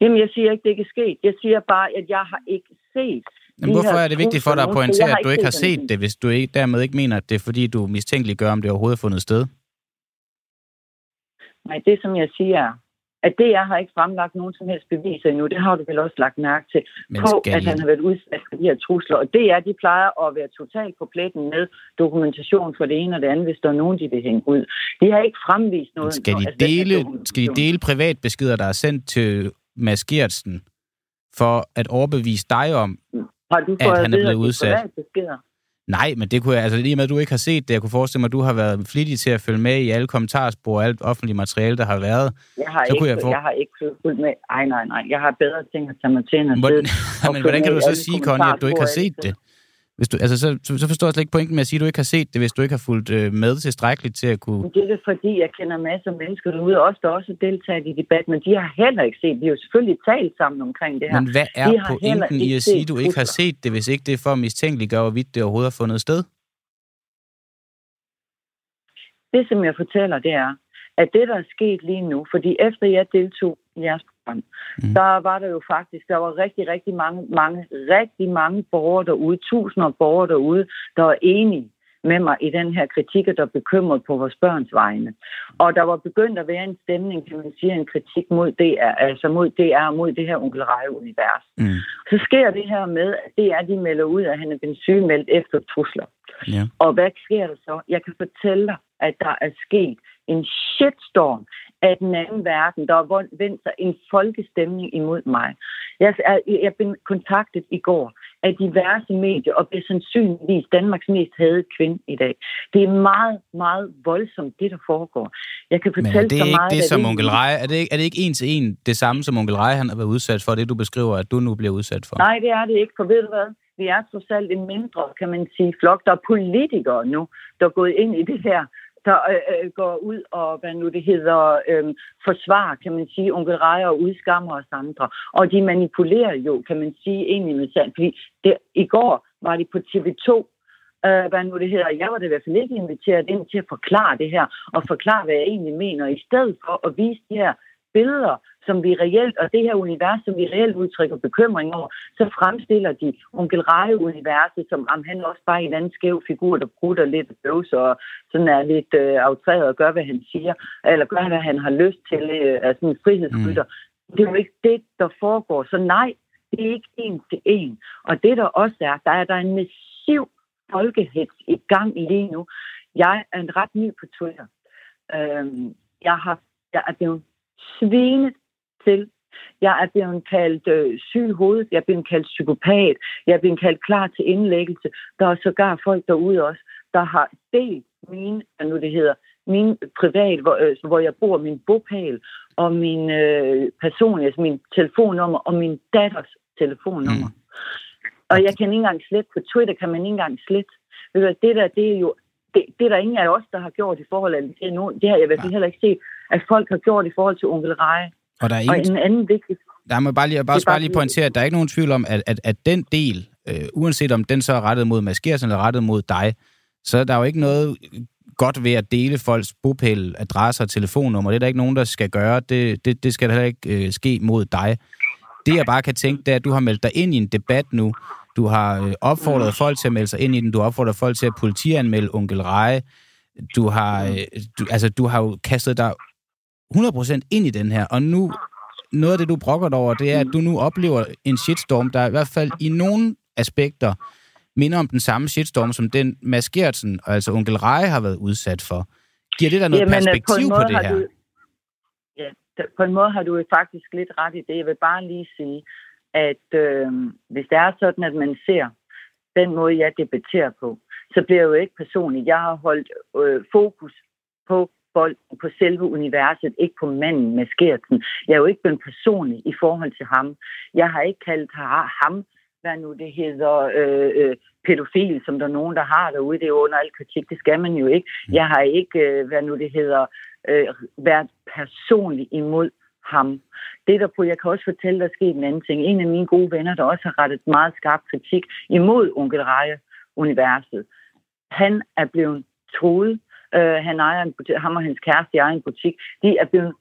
Jamen, jeg siger ikke, at det ikke er sket. Jeg siger bare, at jeg har ikke set men hvorfor er det vigtigt for dig at pointere, at du ikke har set det, hvis du ikke, dermed ikke mener, at det er fordi, du mistænkeliggør, om det overhovedet har fundet sted? Nej, det som jeg siger er, at det, jeg har ikke fremlagt nogen som helst beviser endnu. Det har du vel også lagt mærke til, Men på at han har været udsat for de her trusler. Og det er, de plejer at være totalt på pletten med dokumentation for det ene og det andet, hvis der er nogen, de vil hænge ud. De har ikke fremvist noget. Skal de, altså, dele, skal de dele privatbeskeder, der er sendt til Mads Gertsen, for at overbevise dig om, har du at han er blevet udsat? Nej, men det kunne jeg, altså lige med, at du ikke har set det, jeg kunne forestille mig, at du har været flittig til at følge med i alle kommentarspor og alt offentligt materiale, der har været. Jeg har, så ikke, kunne jeg, få... jeg har ikke fulgt med. Ej, nej, nej. Jeg har bedre ting at tage mig til, end hvordan, men hvordan kan du så sige, Conny, at du ikke har set det? Hvis du, altså, så, så forstår jeg slet ikke pointen med at sige, at du ikke har set det, hvis du ikke har fulgt øh, med tilstrækkeligt til at kunne... Det er fordi jeg kender masser af mennesker derude, også der også deltaget i debatten, men de har heller ikke set Vi har jo selvfølgelig talt sammen omkring det her. Men hvad er pointen i at sige, at du ikke har set det, hvis ikke det er for at mistænkeliggøre, hvorvidt det overhovedet har fundet sted? Det, som jeg fortæller, det er, at det, der er sket lige nu, fordi efter jeg deltog i jeres mm. der var der jo faktisk, der var rigtig, rigtig mange, mange, rigtig mange borgere derude, tusinder af borgere derude, der var enige med mig i den her kritik, der er bekymret på vores børns vegne. Og der var begyndt at være en stemning, kan man sige, en kritik mod det er, altså mod er mod det her onkel univers mm. Så sker det her med, at det er, de melder ud, at han er blevet sygemeldt efter trusler. Ja. Og hvad sker der så? Jeg kan fortælle dig, at der er sket en shitstorm af den anden verden, der har vendt sig en folkestemning imod mig. Jeg, er, jeg blev kontaktet i går af diverse medier, og bliver sandsynligvis Danmarks mest hadet kvinde i dag. Det er meget, meget voldsomt, det der foregår. Jeg kan fortælle Men er det så ikke meget, det, som onkel Rej, er det, ikke, er det ikke en til en det samme, som onkel Rej han har været udsat for, det du beskriver, at du nu bliver udsat for? Nej, det er det ikke, for ved du hvad? Vi er trods alt en mindre, kan man sige, flok. Der er politikere nu, der er gået ind i det her der øh, øh, går ud og, hvad nu det hedder, øh, forsvar, kan man sige, onkel Rejer og udskammer os andre. Og de manipulerer jo, kan man sige, egentlig med sand. Fordi det, i går var de på TV2, øh, hvad nu det hedder. Jeg var det i hvert fald ikke inviteret ind til at forklare det her, og forklare, hvad jeg egentlig mener, i stedet for at vise de her billeder, som vi reelt, og det her univers, som vi reelt udtrykker bekymring over, så fremstiller de onkel Reje-universet, som om han også bare er en anden skæv figur, der prutter lidt bøvs og sådan er lidt øh, aftrædet og gør, hvad han siger, eller gør, hvad han har lyst til, øh, af sådan en frihedsrytter. Mm. Det er jo ikke det, der foregår. Så nej, det er ikke en til en. Og det der også er, der er der en massiv folkehets i gang lige nu. Jeg er en ret ny på Twitter. Øhm, jeg, har, jeg er blevet svinet til. Jeg er blevet kaldt øh, syg hoved, jeg er blevet kaldt psykopat, jeg er blevet kaldt klar til indlæggelse. Der er sågar folk derude også, der har delt min, hvad nu det hedder, min privat, hvor, øh, hvor jeg bor, min bopæl og min øh, personlige, altså min telefonnummer og min datters telefonnummer. Mm. Og jeg kan ikke engang slette, på Twitter kan man ikke engang slette. Ved du, det der, det er jo, det, det er der ingen af os, der har gjort i forhold til det. Nu, det har jeg i hvert fald heller ikke set, at folk har gjort i forhold til onkel Reje. Og der er Og ingen, en anden vigtig... der må bare lige, jeg bare, er bare bare lige lige- pointere, at der er ikke nogen tvivl om, at, at, at den del, øh, uanset om den så er rettet mod Maskersen eller rettet mod dig, så er der jo ikke noget godt ved at dele folks bopæl, adresser og telefonnummer. Det er der ikke nogen, der skal gøre. Det, det, det skal heller ikke øh, ske mod dig. Det jeg bare kan tænke, det er, at du har meldt dig ind i en debat nu. Du har øh, opfordret folk til at melde sig ind i den. Du har opfordret folk til at politianmelde onkel Reje. Du har, øh, du, altså, du har jo kastet dig 100% ind i den her, og nu, noget af det, du brokker dig over, det er, at du nu oplever en shitstorm, der i hvert fald i nogle aspekter minder om den samme shitstorm, som den Mads Gertsen, altså onkel Reje, har været udsat for. Giver det dig noget Jamen, øh, perspektiv på, måde det her? Du, ja, der- på en måde har du jo faktisk lidt ret i det. Jeg vil bare lige sige, at øh, hvis det er sådan, at man ser den måde, jeg debatterer på, så bliver jeg jo ikke personligt. Jeg har holdt øh, fokus på bolden, på selve universet, ikke på manden med skærten. Jeg er jo ikke blevet personlig i forhold til ham. Jeg har ikke kaldt ha- ham, hvad nu det hedder, øh, øh, pædofil, som der er nogen, der har derude. Det er under al kritik. Det skal man jo ikke. Jeg har ikke, øh, hvad nu det hedder, øh, været personlig imod ham. Det der på, jeg kan også fortælle, der er sket en anden ting. En af mine gode venner, der også har rettet meget skarp kritik imod onkel Reje-universet, han er blevet troet. Øh, han ejer en butik, ham og hans kæreste ejer en butik. De er blevet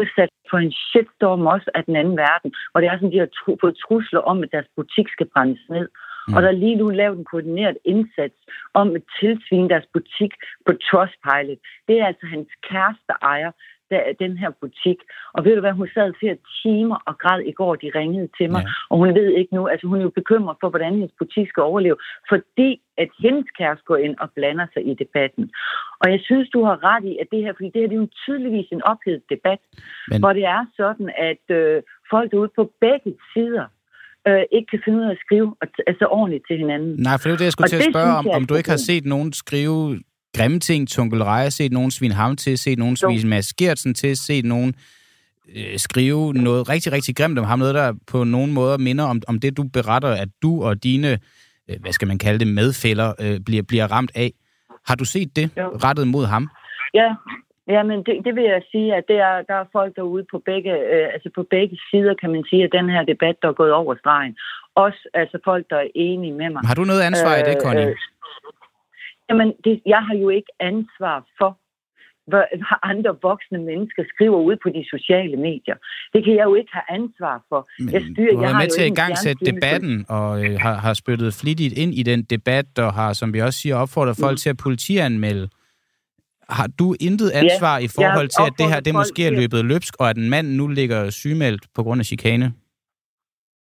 udsat for en shitstorm også af den anden verden, hvor det er sådan, de har tru- fået trusler om, at deres butik skal brændes ned. Mm. Og der er lige nu lavet en koordineret indsats om at tilsvine deres butik på Trustpilot. Det er altså hans kæreste ejer, der er den her butik. Og ved du hvad, hun sad flere timer og græd i går, de ringede til mig, Ja. og hun ved ikke nu, altså hun er jo bekymret for, hvordan hendes butik skal overleve, fordi at hendes kæreste går ind og blander sig i debatten. Og jeg synes, du har ret i, at det her, fordi det her det er jo tydeligvis en ophedet debat, Men- hvor det er sådan, at øh, folk derude på begge sider øh, ikke kan finde ud af at skrive og altså ordentligt til hinanden. Nej, for det er det, jeg skulle Og til at spørge om, om du ikke har set nogen skrive grimme ting til onkel Reje, set nogen svine ham til, set nogen svine Mads Gertsen til, set nogen øh, skrive noget rigtig, rigtig grimt om ham, noget, der på nogen måder minder om, om det, du beretter, at du og dine, øh, hvad skal man kalde det, medfælder, øh, bliver, bliver ramt af. Har du set det Jo. rettet mod ham? Ja, ja men det, det vil jeg sige, at det er, der er folk derude på begge, øh, altså på begge sider, kan man sige, af den her debat, der er gået over stregen. Også altså folk, der er enige med mig. Har du noget ansvar i det, Connie? Øh, jamen, det, jeg har jo ikke ansvar for, hvad andre voksne mennesker skriver ud på de sociale medier. Det kan jeg jo ikke have ansvar for. jeg styrer, du har jeg med jo til at igangsætte debatten, og øh, har, har spyttet flittigt ind i den debat, og har, som vi også siger, opfordret folk Mm. til at politianmelde. Har du intet ansvar i forhold til, at det her det måske er løbet løbsk, og at en mand nu ligger sygemeldt på grund af chikane?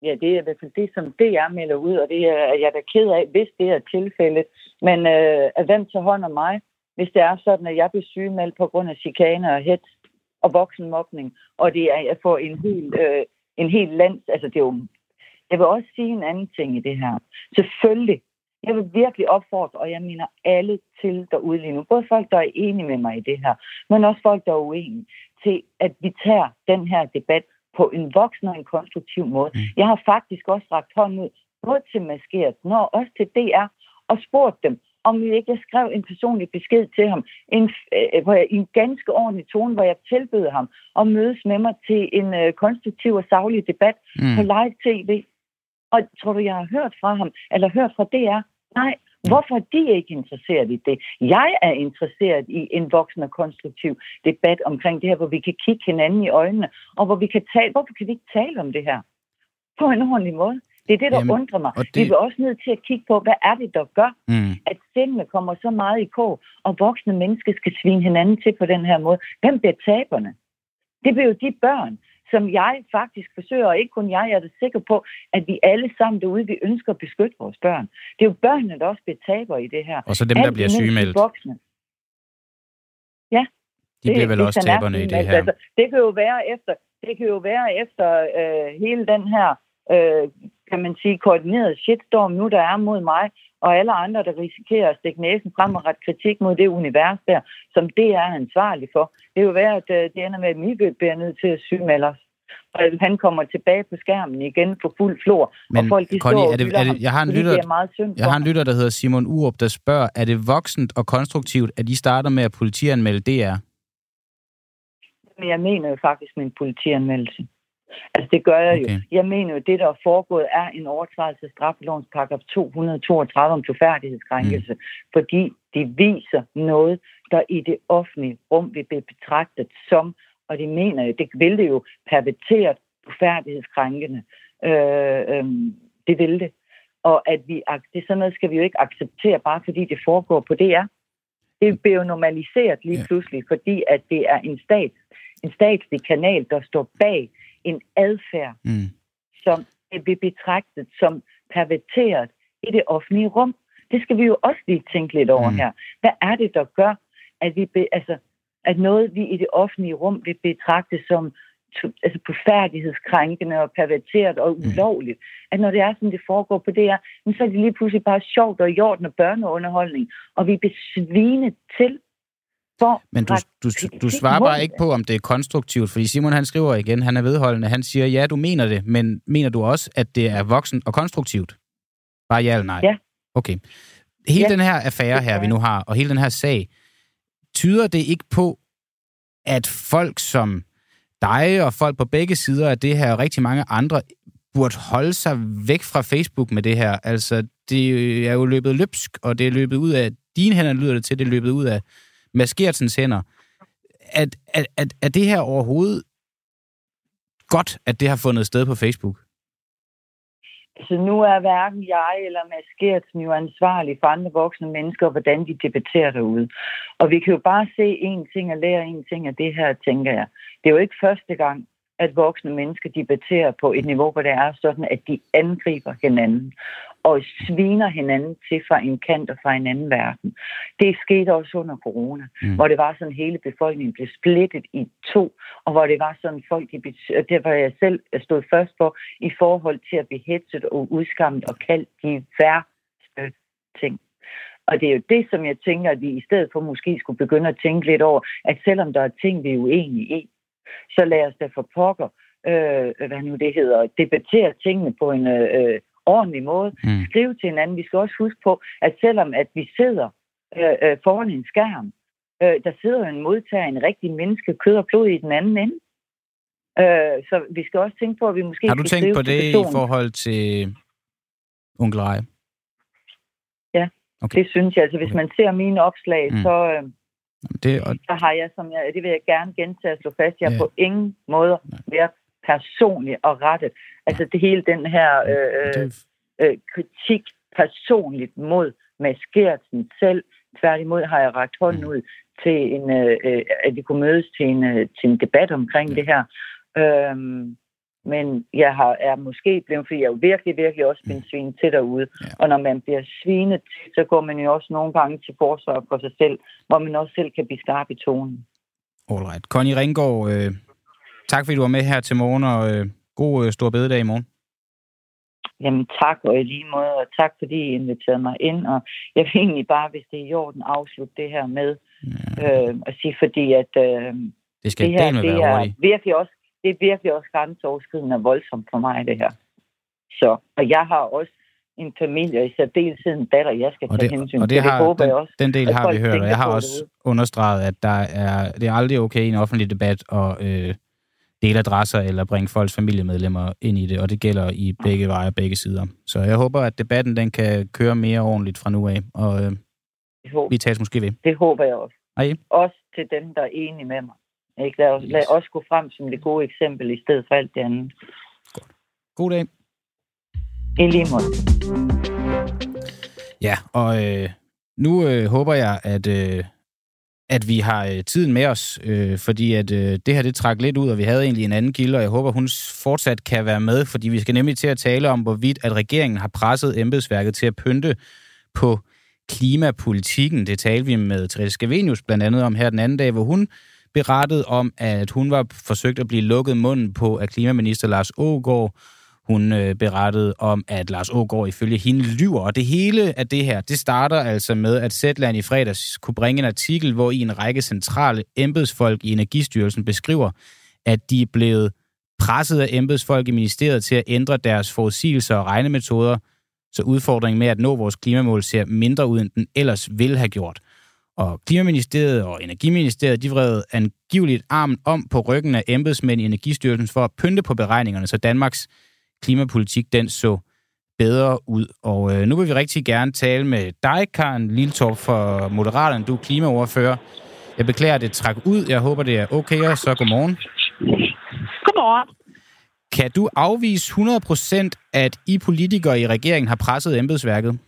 Ja, det er i hvert fald det, som DR melder ud, og det er jeg er da ked af, hvis det er tilfældet. Men øh, at hvem tager hånd om mig? hvis det er sådan, at jeg bliver sygemeldt på grund af chikane og hets og voksenmobning, og det er jeg får en hel, øh, en hel lands... altså det er jo, jeg vil også sige en anden ting i det her. Selvfølgelig, jeg vil virkelig opfordre, og jeg mener alle til derude lige nu, både folk, der er enige med mig i det her, men også folk, der er uenige, til at vi tager den her debat på en voksen og en konstruktiv måde. Mm. Jeg har faktisk også rakt hånden ud, både til Maskeret, og også til DR, og spurgt dem, om ikke jeg skrev en personlig besked til ham, en, øh, hvor jeg, i en ganske ordentlig tone, hvor jeg tilbød ham at mødes med mig til en øh, konstruktiv og savlig debat mm. på live tv. Og tror du, jeg har hørt fra ham, eller hørt fra DR? Nej. Hvorfor er de ikke interesseret i det? Jeg er interesseret i en voksen og konstruktiv debat omkring det her, hvor vi kan kigge hinanden i øjnene, og hvor vi kan tale, hvorfor kan vi ikke tale om det her? På en ordentlig måde. Det er det, der Jamen, undrer mig. Det... Vi er også nødt til at kigge på, hvad er det, der gør, mm. at sindene kommer så meget i kog, og voksne mennesker skal svine hinanden til på den her måde. Hvem bliver taberne? Det bliver jo de børn, som jeg faktisk forsøger, og ikke kun jeg, jeg er da sikker på, at vi alle sammen derude, vi ønsker at beskytte vores børn. Det er jo børnene, der også bliver taber i det her. Og så dem, der bliver sygemeldt. Voksne. Ja. De det, bliver vel det, også taberne i det her. Altså, det kan jo være efter, det kan jo være efter øh, hele den her øh, kan man sige, koordineret shitstorm nu, der er mod mig, og alle andre, der risikerer at stikke næsen frem og ret kritik mod det univers der, som det er ansvarlig for. Det er jo værd, at øh, det ender med, at Mikke bliver nødt til at sygemelde os. Og han kommer tilbage på skærmen igen på fuld flor. Men, og folk, de Connie, står er det, er det, jeg har en lytter, det er meget synd jeg har en lytter, der hedder Simon Urup, der spørger, er det voksent og konstruktivt, at I starter med at politianmelde DR? Men jeg mener jo faktisk med en politianmeldelse. Altså, det gør jeg okay. jo. Jeg mener jo, at det, der er foregået, er en overtrædelse af straffelovens paragraf 232 om troværdighedskrænkelse, mm. fordi de viser noget, der i det offentlige rum vil blive betragtet som, og det mener jeg, det vil det jo, perverteret troværdighedskrænkende. Øh, øh, det vil det. Og at vi, det sådan noget skal vi jo ikke acceptere, bare fordi det foregår på DR. Det bliver jo normaliseret lige ja. pludselig, fordi at det er en stat, en statslig kanal, der står bag en adfærd, mm. som bliver betragtet som perverteret i det offentlige rum. Det skal vi jo også lige tænke lidt over mm. her. Hvad er det, der gør, at, vi be, altså, at noget, vi i det offentlige rum vil betragte som altså færdighedskrænkende og perverteret og mm. ulovligt. Mm. At når det er sådan, det foregår på det her, så er det lige pludselig bare sjovt og i orden og børneunderholdning. Og vi bliver svine til for Men du, du, du svarer bare ikke på, om det er konstruktivt, fordi Simon han skriver igen, han er vedholdende, han siger, ja, du mener det, men mener du også, at det er voksen og konstruktivt? Bare ja eller nej? Ja. Okay. Hele ja. den her affære her, vi nu har, og hele den her sag, tyder det ikke på, at folk som dig og folk på begge sider af det her, og rigtig mange andre, burde holde sig væk fra Facebook med det her. Altså, det er jo løbet løbsk, og det er løbet ud af dine hænder, lyder det til, det er løbet ud af Mads Gertsens hænder. At, at, at, at det her overhovedet godt, at det har fundet sted på Facebook? Altså nu er hverken jeg eller Mads Gertsen jo ansvarlig for andre voksne mennesker, og hvordan de debatterer derude. Og vi kan jo bare se én ting og lære én ting af det her, tænker jeg. Det er jo ikke første gang, at voksne mennesker debatterer på et niveau, hvor det er sådan, at de angriber hinanden og sviner hinanden til fra en kant og fra en anden verden. Det skete også under corona, mm. hvor det var sådan, hele befolkningen blev splittet i to, og hvor det var sådan, folk, de, det var jeg selv stod først for, i forhold til at blive hetset og udskammet og kaldt de værste ting. Og det er jo det, som jeg tænker, at vi i stedet for måske skulle begynde at tænke lidt over, at selvom der er ting, vi er uenige i, så lad os da for pokker, øh, hvad nu det hedder, debattere tingene på en øh, ordentlig måde. Mm. Skrive til hinanden. Vi skal også huske på, at selvom at vi sidder øh, øh, foran en skærm, øh, der sidder en modtager, en rigtig menneske, kød og blod i den anden ende. Øh, så vi skal også tænke på, at vi måske Har du tænkt på det i forhold til onkel Rej? Ja, okay. det synes jeg. Altså, hvis okay. man ser mine opslag, mm. så... Øh, det, og... så har jeg, som jeg, det vil jeg gerne gentage at slå fast, jeg ja. på ingen måde været personligt og rettet. Altså det hele den her øh, øh, kritik personligt mod Mads Gertsen selv. Tværtimod har jeg ragt hånden mm. ud til en, øh, øh, at vi kunne mødes til en, øh, til en debat omkring det her. Øhm, men jeg har, er måske blevet, fordi jeg er jo virkelig, virkelig også blevet svinet til derude. Ja. Og når man bliver svinet til, så går man jo også nogle gange til forsvar for sig selv, hvor man også selv kan blive skarp i tonen. Alright. Connie Ringgaard, øh, tak fordi du var med her til morgen, og øh, god øh, stor bededag i morgen. Jamen tak, og i lige måde, og tak fordi I inviterede mig ind. Og jeg vil egentlig bare, hvis det er i orden, afslutte det her med Ja. øh, at sige, fordi at øh, Det skal det her, det det er hurtigt. virkelig også, det er virkelig også grænseoverskridende og voldsomt for mig, det her. Så, og jeg har også en familie, og i særdeleshed en datter, jeg skal Og tage det, hensyn og til. det Det har, håber den, jeg også. den del har vi hørt, og jeg har også understreget, at der er, det er aldrig okay i en offentlig debat at øh, dele adresser eller bringe folks familiemedlemmer ind i det, og det gælder i begge veje og begge sider. Så jeg håber, at debatten den kan køre mere ordentligt fra nu af, og øh, vi tages måske ved. det håber jeg også. Hej. Også til dem, der er enige med mig. Ikke? Lad, os, Yes. lad os gå frem som det gode eksempel, i stedet for alt det andet. God dag. I lige måde. Ja, og øh, nu øh, håber jeg, at, øh, at vi har øh, tiden med os, øh, fordi at øh, det her det trak lidt ud, og vi havde egentlig en anden kilde, og jeg håber, hun fortsat kan være med, fordi vi skal nemlig til at tale om, hvorvidt at regeringen har presset embedsværket til at pynte på klimapolitikken. Det talte vi med Therese Scavenius blandt andet om her den anden dag, hvor hun berettede om, at hun var forsøgt at blive lukket munden på af klimaminister Lars Ågaard, hun øh, berettede om, at Lars Ågaard ifølge hende lyver. Og det hele af det her, det starter altså med, at Zetland i fredags kunne bringe en artikel, hvor i en række centrale embedsfolk i Energistyrelsen beskriver, at de er blevet presset af embedsfolk i ministeriet til at ændre deres forudsigelser og regnemetoder, så udfordringen med at nå vores klimamål ser mindre ud, end den ellers ville have gjort. Og Klimaministeriet og Energiministeriet, de vred angiveligt armen om på ryggen af embedsmænd i Energistyrelsen for at pynte på beregningerne, så Danmarks klimapolitik den så bedre ud. Og øh, nu vil vi rigtig gerne tale med dig, Karen Liltorp fra Moderaterne. Du er klimaoverfører. Jeg beklager, at det træk ud. Jeg håber, det er okay, og så godmorgen. Godmorgen. Kan du afvise 100% at I politikere i regeringen har presset embedsværket?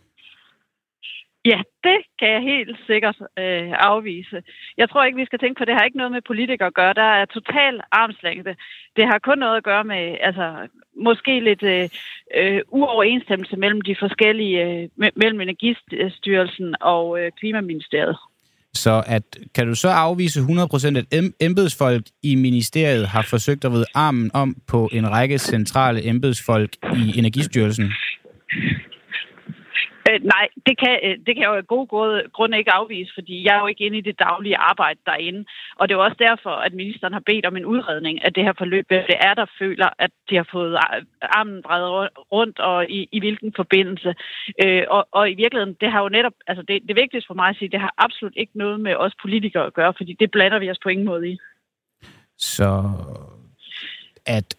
Ja, det kan jeg helt sikkert øh, afvise. Jeg tror ikke, vi skal tænke på, det har ikke noget med politikere at gøre. Der er total armslængde. Det har kun noget at gøre med, altså, måske lidt øh, øh, uoverensstemmelse mellem de forskellige, øh, mellem Energistyrelsen og øh, Klimaministeriet. Så at, kan du så afvise 100% at embedsfolk i ministeriet har forsøgt at vride armen om på en række centrale embedsfolk i Energistyrelsen? Øh, nej, det kan, øh, det kan jeg jo af gode grunde, grunde ikke afvise, fordi jeg er jo ikke inde i det daglige arbejde derinde. Og det er jo også derfor, at ministeren har bedt om en udredning af det her forløb. Hvem det er, der føler, at de har fået armen drejet rundt, og i, i hvilken forbindelse. Øh, og, og i virkeligheden, det har jo netop, altså det, det vigtigste for mig at sige, det har absolut ikke noget med os politikere at gøre, fordi det blander vi os på ingen måde i. Så at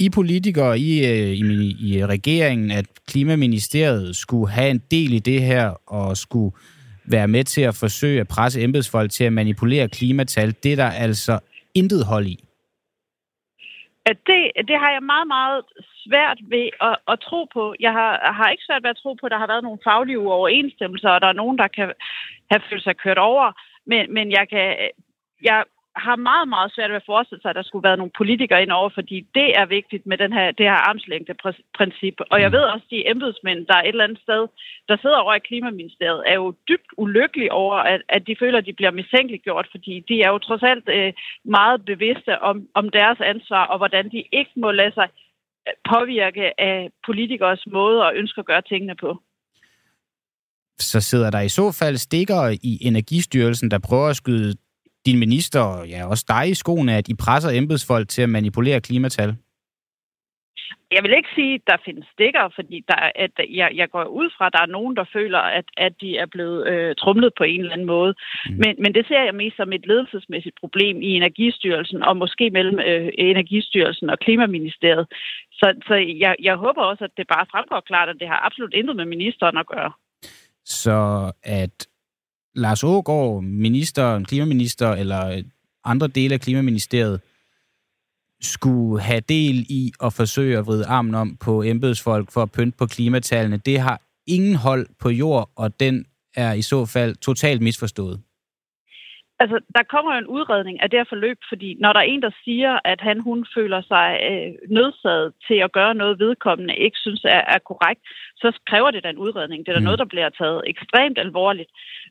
i politikere i, øh, i, i øh, regeringen, at Klimaministeriet skulle have en del i det her, og skulle være med til at forsøge at presse embedsfolk til at manipulere klimatal, det er der altså intet hold i. At det, det har jeg meget, meget svært ved at, at tro på. Jeg har, har ikke svært ved at tro på, at der har været nogle faglige uoverensstemmelser, og der er nogen, der kan have følt sig kørt over. Men, men jeg, kan, jeg har meget, meget svært ved at forestille sig, at der skulle være nogle politikere ind over, fordi det er vigtigt med den her, det her armslængde-princip. Og jeg ved også, at de embedsmænd, der er et eller andet sted, der sidder over i Klimaministeriet, er jo dybt ulykkelige over, at, at de føler, at de bliver mistænkeliggjort, fordi de er jo trods alt øh, meget bevidste om, om deres ansvar, og hvordan de ikke må lade sig påvirke af politikers måde og ønsker at gøre tingene på. Så sidder der i så fald stikker i Energistyrelsen, der prøver at skyde din minister og ja, også dig i skoene, at I presser embedsfolk til at manipulere klimatal? Jeg vil ikke sige, at der findes stikker, fordi der, er- at jeg, jeg går ud fra, at der er nogen, der føler, at, at de er blevet øh, trumlet på en eller anden måde. Mm. Men, men det ser jeg mest som et ledelsesmæssigt problem i Energistyrelsen, og måske mellem øh, Energistyrelsen og Klimaministeriet. Så, så jeg, jeg håber også, at det bare fremgår klart, at det har absolut intet med ministeren at gøre. Så at Lars Ågaard, minister, klimaminister eller øh, andre dele af klimaministeriet, skulle have del i at forsøge at vride armen om på embedsfolk for at pynte på klimatallene, det har ingen hold på jord, og den er i så fald totalt misforstået. Altså, der kommer jo en udredning af det her forløb, fordi når der er en, der siger, at han, hun føler sig øh, nødsaget til at gøre noget, vedkommende ikke synes er, er korrekt, så kræver det da en udredning. Det er da mm. noget, der bliver taget ekstremt alvorligt.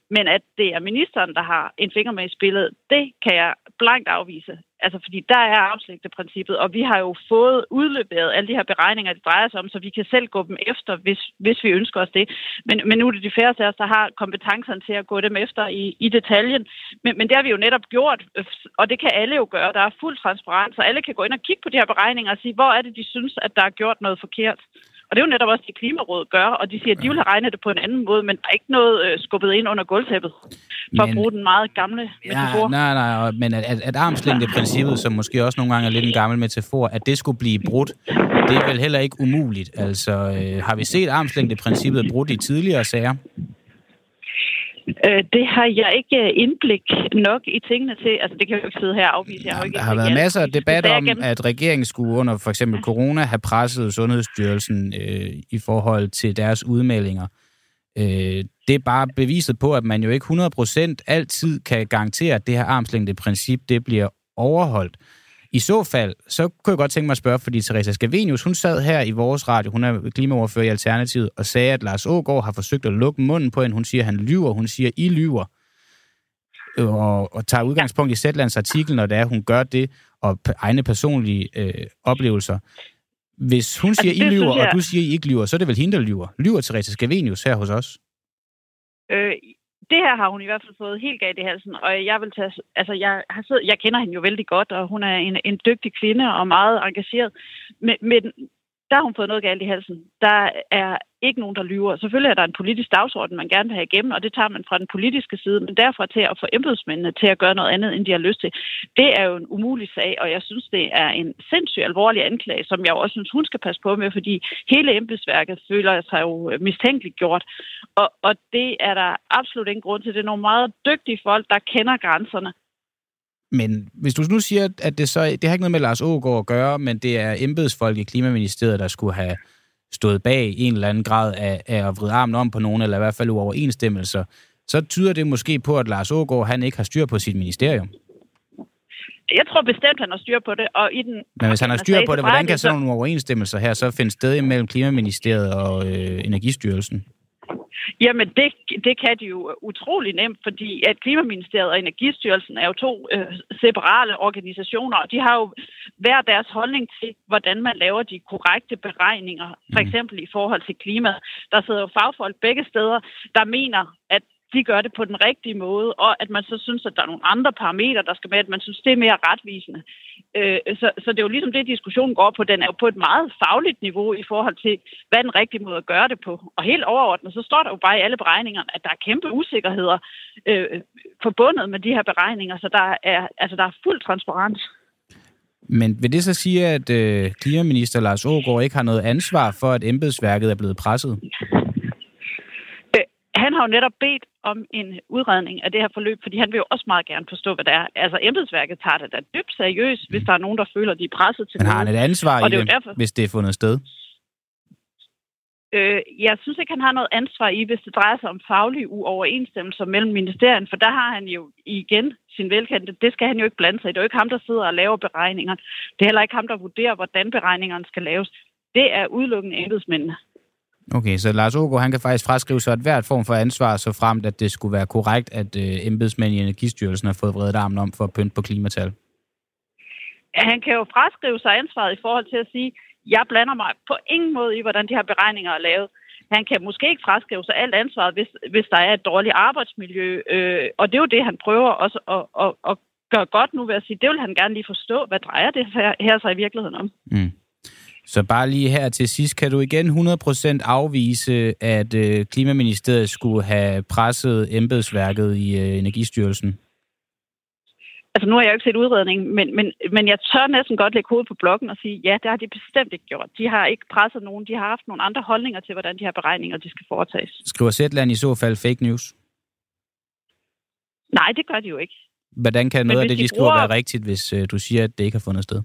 Men at det er ministeren, der har en finger med i spillet, det kan jeg blankt afvise. Altså, fordi der er armslængdeprincippet, og vi har jo fået udleveret alle de her beregninger, det drejer sig om, så vi kan selv gå dem efter, hvis, hvis vi ønsker os det. Men, men nu er det de færreste af os, der har kompetencerne til at gå dem efter i, i detaljen. Men, men det har vi jo netop gjort, øh, og det kan alle jo gøre. Der er fuld transparens, så alle kan gå ind og kigge på de her beregninger og sige, hvor er det, de synes, at der er gjort noget forkert. Og det er jo netop også det, Klimarådet gør, og de siger, at de vil have regnet det på en anden måde, men der er ikke noget øh, skubbet ind under gulvtæppet, for men, at bruge den meget gamle metafor. Ja, nej, nej, men at, at, at armslængdeprincippet, som måske også nogle gange er lidt en gammel metafor, at det skulle blive brudt, det er vel heller ikke umuligt. Altså, øh, har vi set armslængdeprincippet brudt i tidligere sager? Øh, det har jeg ikke øh, indblik nok i tingene til. Altså, det kan jeg jo ikke sidde her og afvise. Jeg har, ikke der har været masser af debat om, at regeringen skulle under for eksempel corona have presset Sundhedsstyrelsen øh, i forhold til deres udmeldinger. Øh, det er bare beviset på, at man jo ikke 100% altid kan garantere, at det her armslængde princip det bliver overholdt. I så fald, så kunne jeg godt tænke mig at spørge, fordi Teresa Scavenius, hun sad her i vores radio, hun er klimaoverfører i Alternativet, og sagde, at Lars Ågaard har forsøgt at lukke munden på hende. Hun siger, at han lyver, hun siger, I lyver. Og, og tager udgangspunkt i Sætlands artikel, når det er, hun gør det, og egne personlige øh, oplevelser. Hvis hun siger, altså, I lyver, jeg... og du siger, I ikke lyver, så er det vel hende, der lyver. Lyver Teresa Scavenius her hos os? Øh, det her har hun i hvert fald fået helt galt i halsen, og jeg vil tage, altså jeg, har siddet, jeg kender hende jo vældig godt, og hun er en, en dygtig kvinde og meget engageret, men, men der har hun fået noget galt i halsen. Der er ikke nogen, der lyver. Selvfølgelig er der en politisk dagsorden, man gerne vil have igennem, og det tager man fra den politiske side, men derfra til at få embedsmændene til at gøre noget andet, end de har lyst til, det er jo en umulig sag, og jeg synes, det er en sindssygt alvorlig anklage, som jeg også synes, hun skal passe på med, fordi hele embedsværket føler sig jo mistænkeligt gjort, og, og det er der absolut ingen grund til. Det er nogle meget dygtige folk, der kender grænserne, men hvis du nu siger, at det så det har ikke noget med Lars Ågaard at gøre, men det er embedsfolk i Klimaministeriet, der skulle have stået bag en eller anden grad af, af at vride armen om på nogen, eller i hvert fald uoverensstemmelser, så tyder det måske på, at Lars Ågaard han ikke har styr på sit ministerium. Jeg tror bestemt, han har styr på det. Og i den, Men hvis han har styr på det, hvordan kan sådan nogle uoverensstemmelser her så finde sted imellem Klimaministeriet og øh, Energistyrelsen? Jamen, det, det kan de jo utrolig nemt, fordi at Klimaministeriet og Energistyrelsen er jo to øh, separate organisationer, og de har jo hver deres holdning til, hvordan man laver de korrekte beregninger, for mm. eksempel i forhold til klimaet. Der sidder jo fagfolk begge steder, der mener, at de gør det på den rigtige måde, og at man så synes, at der er nogle andre parametre, der skal med, at man synes, det er mere retvisende. Øh, så, så det er jo ligesom det, diskussionen går på. Den er jo på et meget fagligt niveau i forhold til, hvad den rigtige måde at gøre det på. Og helt overordnet, så står der jo bare i alle beregningerne, at der er kæmpe usikkerheder øh, forbundet med de her beregninger, så der er, altså, der er fuld transparens. Men vil det så sige, at øh, klimaminister Lars Ågaard ikke har noget ansvar for, at embedsværket er blevet presset? Han har jo netop bedt om en udredning af det her forløb, fordi han vil jo også meget gerne forstå, hvad det er. Altså, embedsværket tager det da dybt seriøst, hvis der er nogen, der føler, de er presset til Men har han et ansvar i det, det derfor... hvis det er fundet sted? Øh, jeg synes ikke, han har noget ansvar i, hvis det drejer sig om faglige uoverensstemmelser mellem ministerien, for der har han jo igen sin velkendte. Det skal han jo ikke blande sig i. Det er jo ikke ham, der sidder og laver beregninger. Det er heller ikke ham, der vurderer, hvordan beregningerne skal laves. Det er udelukkende embedsmændene. Okay, så Lars Ågaard, han kan faktisk fraskrive sig et hvert form for ansvar, så fremt at det skulle være korrekt, at øh, embedsmænd i Energistyrelsen har fået vredet armen om for at pynte på klimatal. Ja, han kan jo fraskrive sig ansvaret i forhold til at sige, jeg blander mig på ingen måde i, hvordan de her beregninger er lavet. Han kan måske ikke fraskrive sig alt ansvaret, hvis, hvis der er et dårligt arbejdsmiljø. Øh, og det er jo det, han prøver også at, at, at gøre godt nu ved at sige, det vil han gerne lige forstå, hvad drejer det her, her sig i virkeligheden om. Mm. Så bare lige her til sidst, kan du igen 100% afvise, at øh, Klimaministeriet skulle have presset embedsværket i øh, Energistyrelsen? Altså nu har jeg jo ikke set udredningen, men, men, men jeg tør næsten godt lægge hovedet på blokken og sige, ja, det har de bestemt ikke gjort. De har ikke presset nogen. De har haft nogle andre holdninger til, hvordan de her beregninger de skal foretages. Skriver Zetland i så fald fake news? Nej, det gør de jo ikke. Hvordan kan noget af det, de, de skriver, bruger... være rigtigt, hvis øh, du siger, at det ikke har fundet sted?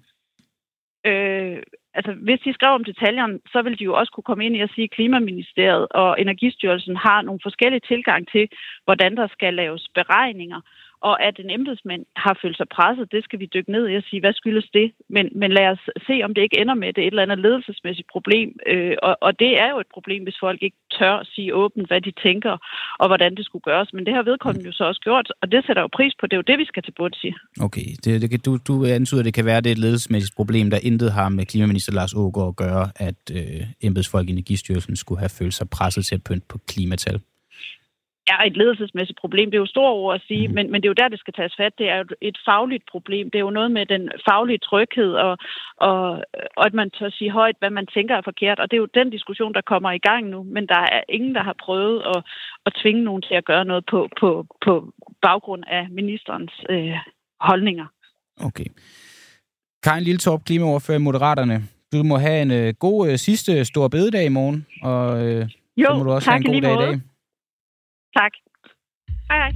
Øh, altså, hvis de skrev om detaljerne, så ville de jo også kunne komme ind i at sige, at Klimaministeriet og Energistyrelsen har nogle forskellige tilgang til, hvordan der skal laves beregninger og at en embedsmand har følt sig presset, det skal vi dykke ned i og sige, hvad skyldes det? Men, men lad os se, om det ikke ender med, det et eller andet ledelsesmæssigt problem. Øh, og, og det er jo et problem, hvis folk ikke tør sige åbent, hvad de tænker, og hvordan det skulle gøres. Men det har vedkommende jo så også gjort, og det sætter jo pris på. Det er jo det, vi skal til bunds i. Okay, det, det, du, du antyder, at det kan være, at det er et ledelsesmæssigt problem, der intet har med klimaminister Lars Ågaard at gøre, at øh, embedsfolk i Energistyrelsen skulle have følt sig presset til at pynte på klimatal er et ledelsesmæssigt problem. Det er jo store ord at sige, mm. men, men det er jo der, det skal tages fat. Det er jo et fagligt problem. Det er jo noget med den faglige tryghed, og, og, og at man tør sige højt, hvad man tænker er forkert. Og det er jo den diskussion, der kommer i gang nu. Men der er ingen, der har prøvet at, at tvinge nogen til at gøre noget på, på, på baggrund af ministerens øh, holdninger. Okay. Karin Lilletorp, klimaoverfører i Moderaterne. Du må have en øh, god øh, sidste stor bededag i morgen, og øh, jo, så må du også have en god dag i dag. Tak. Hej hej.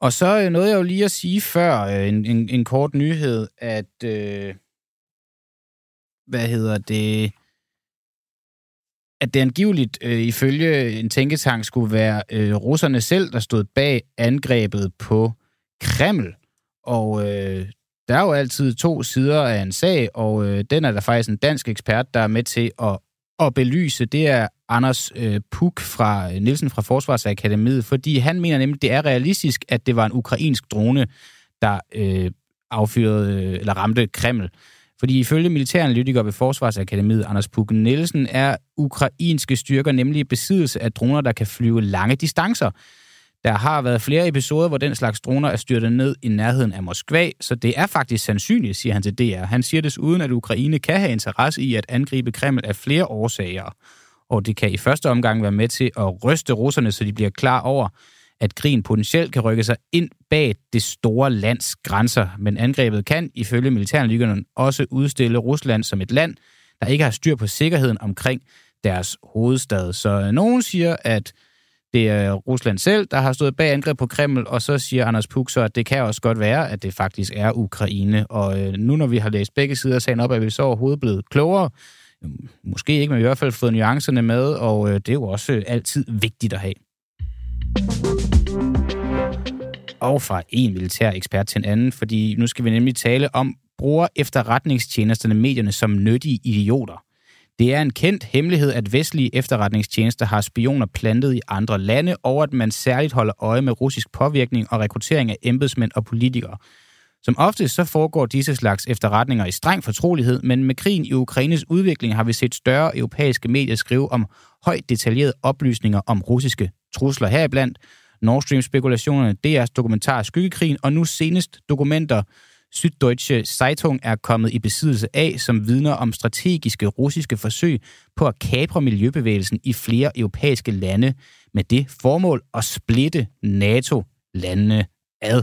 Og så øh, nåede jeg jo lige at sige før, øh, en, en, en kort nyhed, at, øh, hvad hedder det, at det angiveligt øh, ifølge en tænketank skulle være øh, russerne selv, der stod bag angrebet på Kreml. Og øh, der er jo altid to sider af en sag, og øh, den er der faktisk en dansk ekspert, der er med til at at belyse, det er Anders øh, Puk fra øh, Nielsen fra Forsvarsakademiet, fordi han mener nemlig, det er realistisk, at det var en ukrainsk drone, der øh, affyrede øh, eller ramte Kreml. Fordi ifølge militæranalytikere ved Forsvarsakademiet, Anders Puk Nielsen, er ukrainske styrker nemlig besiddelse af droner, der kan flyve lange distancer. Der har været flere episoder, hvor den slags droner er styrtet ned i nærheden af Moskva, så det er faktisk sandsynligt, siger han til DR. Han siger desuden, at Ukraine kan have interesse i at angribe Kreml af flere årsager. Og det kan i første omgang være med til at ryste russerne, så de bliver klar over, at krigen potentielt kan rykke sig ind bag det store lands grænser. Men angrebet kan, ifølge militæranalytikerne, også udstille Rusland som et land, der ikke har styr på sikkerheden omkring deres hovedstad. Så øh, nogen siger, at det er Rusland selv, der har stået bag angreb på Kreml, og så siger Anders Puk så, at det kan også godt være, at det faktisk er Ukraine. Og øh, nu når vi har læst begge sider af sagen op, er vi så overhovedet blevet klogere. Måske ikke, men i hvert fald fået nuancerne med, og øh, det er jo også øh, altid vigtigt at have. Og fra en militær ekspert til en anden, fordi nu skal vi nemlig tale om, bruger efterretningstjenesterne medierne som nyttige idioter. Det er en kendt hemmelighed, at vestlige efterretningstjenester har spioner plantet i andre lande, og at man særligt holder øje med russisk påvirkning og rekruttering af embedsmænd og politikere. Som ofte så foregår disse slags efterretninger i streng fortrolighed, men med krigen i Ukraines udvikling har vi set større europæiske medier skrive om højt detaljerede oplysninger om russiske trusler heriblandt, Nord Stream-spekulationerne, DR's dokumentar Skyggekrigen, og nu senest dokumenter Süddeutsche Zeitung er kommet i besiddelse af, som vidner om strategiske russiske forsøg på at kapre miljøbevægelsen i flere europæiske lande med det formål at splitte NATO-landene ad.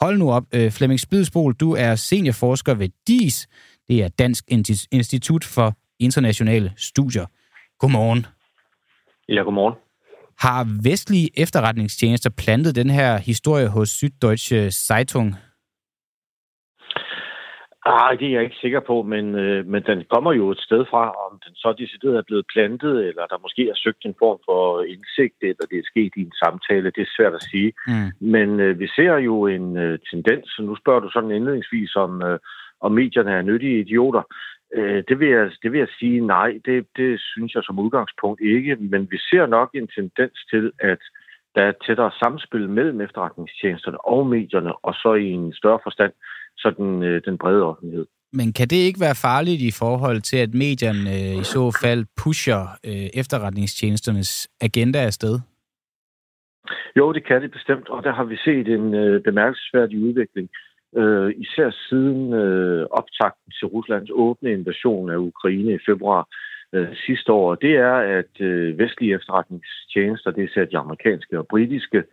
Hold nu op, øh, Flemming Spidsbol, du er seniorforsker ved DIS, det er Dansk Institut for Internationale Studier. Godmorgen. Ja, godmorgen. Har vestlige efterretningstjenester plantet den her historie hos Süddeutsche Zeitung? Ah, det er jeg ikke sikker på, men, øh, men den kommer jo et sted fra, om den så decideret er blevet plantet, eller der måske er søgt en form for indsigt, eller det er sket i en samtale, det er svært at sige. Mm. Men øh, vi ser jo en øh, tendens, nu spørger du sådan indledningsvis, om, øh, om medierne er nyttige idioter. Øh, det, vil jeg, det vil jeg sige nej, det, det synes jeg som udgangspunkt ikke, men vi ser nok en tendens til, at der er tættere samspil mellem efterretningstjenesterne og medierne, og så i en større forstand sådan øh, den brede offentlighed. Men kan det ikke være farligt i forhold til, at medierne øh, i så fald pusher øh, efterretningstjenesternes agenda afsted? Jo, det kan det bestemt, og der har vi set en øh, bemærkelsesværdig udvikling. Øh, især siden øh, optakten til Ruslands åbne invasion af Ukraine i februar øh, sidste år, det er, at øh, vestlige efterretningstjenester, det er de amerikanske og britiske,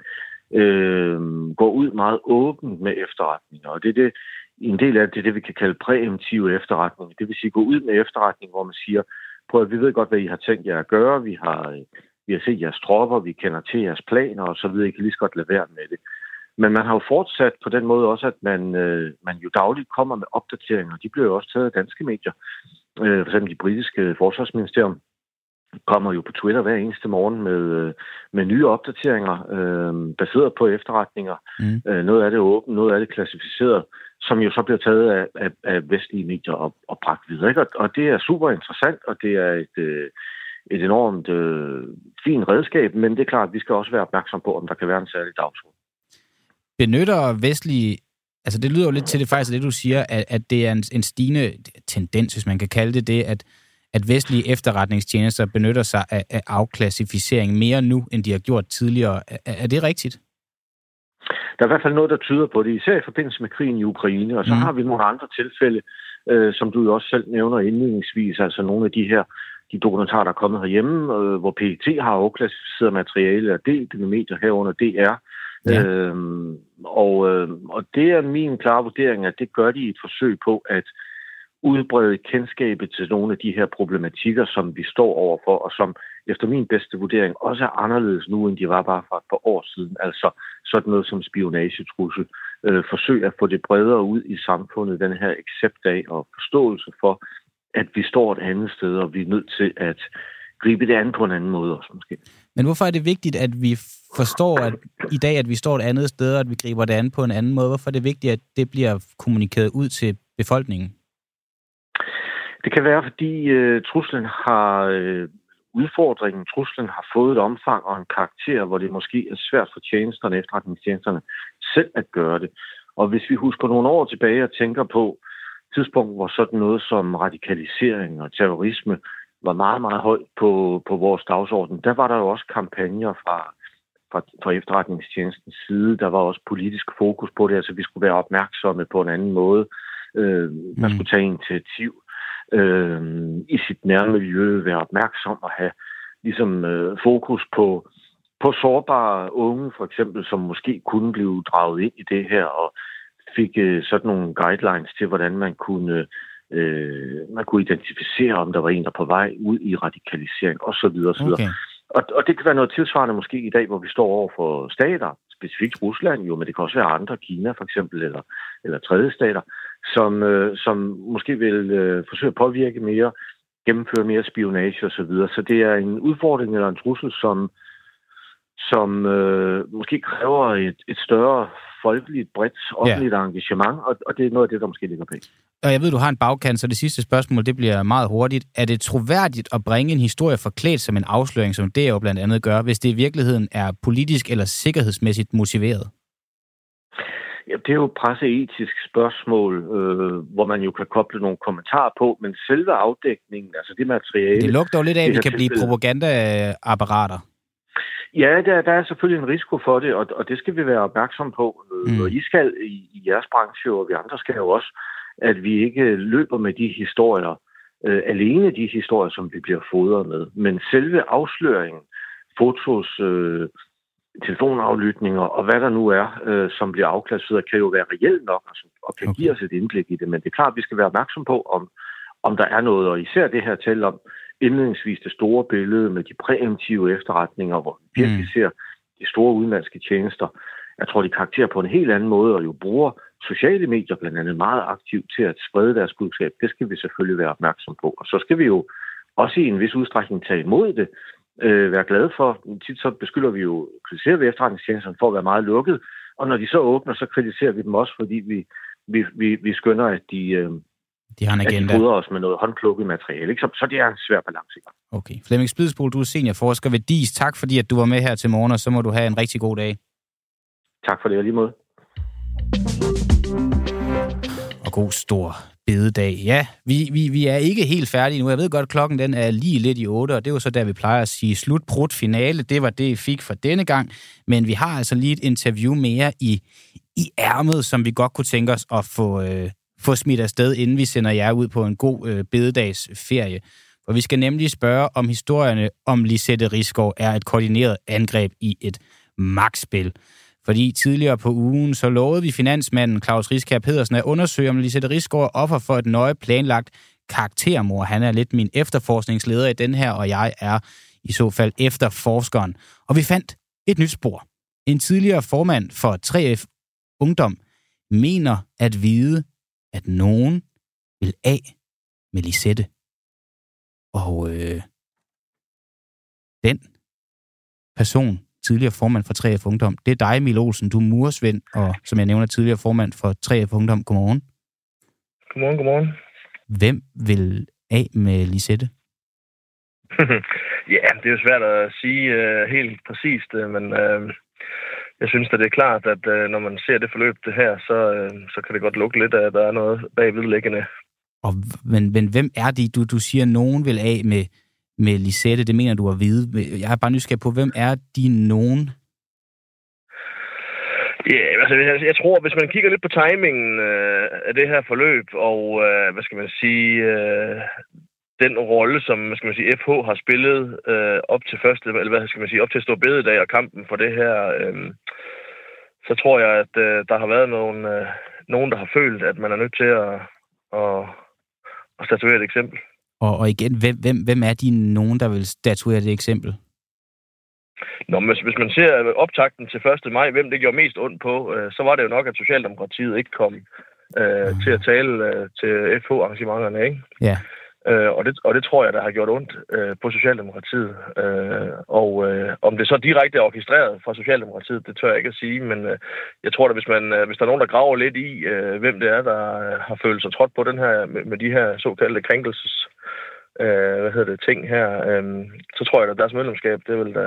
øh, går ud meget åbent med efterretninger. Og det er det, en del af det, det vi kan kalde præemptive efterretning. Det vil sige gå ud med efterretning, hvor man siger, prøv at vi ved godt, hvad I har tænkt jer at gøre. Vi har, øh, vi har set jeres tropper, vi kender til jeres planer og så. I kan lige så godt lade være med det. Men man har jo fortsat på den måde også, at man, øh, man jo dagligt kommer med opdateringer. De bliver jo også taget af danske medier, øh, for eksempel de britiske forsvarsministerium kommer jo på Twitter hver eneste morgen med, øh, med nye opdateringer, øh, baseret på efterretninger. Mm. Øh, noget af det er åbent, noget af det klassificeret, som jo så bliver taget af, af, af vestlige medier og, og bragt videre. Ikke? Og, og det er super interessant, og det er et, øh, et enormt øh, fint redskab, men det er klart, at vi skal også være opmærksom på, om der kan være en særlig dagsorden. Benytter vestlige Altså, det lyder jo lidt til det faktisk, det du siger, at, at det er en, en stigende tendens, hvis man kan kalde det det, at, at vestlige efterretningstjenester benytter sig af, af afklassificering mere nu, end de har gjort tidligere. Er, er det rigtigt? Der er i hvert fald noget, der tyder på det, især i forbindelse med krigen i Ukraine. Og så mm. har vi nogle andre tilfælde, øh, som du jo også selv nævner indledningsvis, altså nogle af de her de dokumentarer, der er kommet herhjemme, øh, hvor PET har afklassificeret materiale og delt det med medier herunder DR. Ja. Øhm, og, øh, og det er min klare vurdering, at det gør de i et forsøg på at udbrede kendskabet til nogle af de her problematikker, som vi står overfor, og som efter min bedste vurdering også er anderledes nu, end de var bare for et par år siden. Altså sådan noget som spionagetrussel. Øh, forsøg at få det bredere ud i samfundet, den her accept af og forståelse for, at vi står et andet sted, og vi er nødt til at gribe det an på en anden måde også måske. Men hvorfor er det vigtigt, at vi forstår at i dag, at vi står et andet sted, og at vi griber det an på en anden måde? Hvorfor er det vigtigt, at det bliver kommunikeret ud til befolkningen? Det kan være, fordi øh, truslen har øh, udfordringen, truslen har fået et omfang og en karakter, hvor det måske er svært for tjenesterne, efterretningstjenesterne, selv at gøre det. Og hvis vi husker nogle år tilbage og tænker på tidspunkt, hvor sådan noget som radikalisering og terrorisme var meget, meget højt på, på vores dagsorden, der var der jo også kampagner fra, fra, fra efterretningstjenestens side. Der var også politisk fokus på det, altså vi skulle være opmærksomme på en anden måde. Øh, man mm. skulle tage initiativ øh, i sit nærmiljø, være opmærksom og have ligesom øh, fokus på, på sårbare unge, for eksempel, som måske kunne blive draget ind i det her, og fik øh, sådan nogle guidelines til, hvordan man kunne øh, man kunne identificere, om der var en, der på vej ud i radikalisering osv. osv. Okay. Og, og det kan være noget tilsvarende måske i dag, hvor vi står over for stater, specifikt Rusland jo, men det kan også være andre, Kina for eksempel, eller, eller tredje stater, som, øh, som måske vil øh, forsøge at påvirke mere, gennemføre mere spionage osv. Så, videre. så det er en udfordring eller en trussel, som, som øh, måske kræver et, et større folkeligt, bredt, offentligt ja. engagement, og, og det er noget af det, der måske ligger bag. Og jeg ved, du har en bagkant, så det sidste spørgsmål, det bliver meget hurtigt. Er det troværdigt at bringe en historie forklædt som en afsløring, som det jo blandt andet gør, hvis det i virkeligheden er politisk eller sikkerhedsmæssigt motiveret? Ja, det er jo et presseetisk spørgsmål, øh, hvor man jo kan koble nogle kommentarer på, men selve afdækningen, altså det materiale... Det lugter jo lidt af, at vi kan blive propagandaapparater. Ja, der, der er selvfølgelig en risiko for det, og, og det skal vi være opmærksom på. Mm. Og I skal i, i jeres branche, og vi andre skal jo også, at vi ikke løber med de historier, øh, alene de historier, som vi bliver fodret med. Men selve afsløringen, fotos, øh, telefonaflytninger og hvad der nu er, øh, som bliver afklassificeret, kan jo være reelt nok altså, og kan okay. give os et indblik i det. Men det er klart, at vi skal være opmærksom på, om, om der er noget, og især det her til om indledningsvis det store billede med de præemptive efterretninger, hvor vi virkelig mm. ser de store udenlandske tjenester. Jeg tror, de karakterer på en helt anden måde, og jo bruger sociale medier blandt andet meget aktivt til at sprede deres budskab. Det skal vi selvfølgelig være opmærksom på. Og så skal vi jo også i en vis udstrækning tage imod det, øh, være glade for. Tit så beskylder vi jo, kritiserer vi efterretningstjenesterne for at være meget lukket, og når de så åbner, så kritiserer vi dem også, fordi vi, vi, vi, vi skønner, at de, øh, de har en agenda. At de os med noget håndplukket materiale. Ikke? Så, så det er en svær balance. Okay. Flemming Spidsbol, du er seniorforsker ved DIS. Tak fordi, at du var med her til morgen, og så må du have en rigtig god dag. Tak for det, og lige måde. Og god stor bededag. Ja, vi, vi, vi er ikke helt færdige nu. Jeg ved godt, at klokken den er lige lidt i 8, og det er jo så der, vi plejer at sige slut, brut, finale. Det var det, I fik for denne gang. Men vi har altså lige et interview mere i, i ærmet, som vi godt kunne tænke os at få, øh, få smidt afsted, inden vi sender jer ud på en god øh, bededagsferie. For vi skal nemlig spørge, om historierne om Lisette Rigsgaard er et koordineret angreb i et magtspil. Fordi tidligere på ugen, så lovede vi finansmanden Claus Riskær Pedersen at undersøge, om Lisette Rigsgaard er offer for et nøje planlagt karaktermor. Han er lidt min efterforskningsleder i den her, og jeg er i så fald efterforskeren. Og vi fandt et nyt spor. En tidligere formand for 3F Ungdom mener at vide, at nogen vil af med Lisette. Og øh, den person, tidligere formand for 3F Ungdom, det er dig, Emil Olsen. Du er muresvend, og som jeg nævner, tidligere formand for 3F Ungdom. Godmorgen. Godmorgen, godmorgen. Hvem vil af med Lisette? ja, det er jo svært at sige uh, helt præcist, uh, men uh, jeg synes at det er klart, at uh, når man ser det forløb det her, så, uh, så kan det godt lukke lidt at der er noget bagvedliggende. Og, men, men hvem er de? Du, du siger, at nogen vil af med, med Lisette. Det mener du at vide. Jeg er bare nysgerrig på, hvem er de nogen? Ja, altså jeg, jeg tror, hvis man kigger lidt på timingen øh, af det her forløb, og øh, hvad skal man sige, øh, den rolle, som hvad skal man sige, FH har spillet øh, op til første, eller hvad skal man sige, op til stå bededag og kampen for det her, øh, så tror jeg, at øh, der har været nogen, øh, nogen, der har følt, at man er nødt til at, at, at statuere et eksempel. Og, og igen, hvem, hvem, hvem er de nogen, der vil statuere det eksempel? Nå, men hvis man ser optakten til 1. maj, hvem det gjorde mest ondt på, øh, så var det jo nok, at Socialdemokratiet ikke kom øh, mm. til at tale øh, til FH-arrangementerne, ikke? Ja. Øh, og, det, og det tror jeg, der har gjort ondt øh, på Socialdemokratiet. Øh, og øh, om det så direkte er orkestreret fra Socialdemokratiet, det tør jeg ikke at sige, men øh, jeg tror, at hvis, man, øh, hvis der er nogen, der graver lidt i, øh, hvem det er, der øh, har følt sig trådt på den her, med, med de her såkaldte krænkelses øh, hvad hedder det, ting her, øh, så tror jeg, at deres medlemskab, det vil da,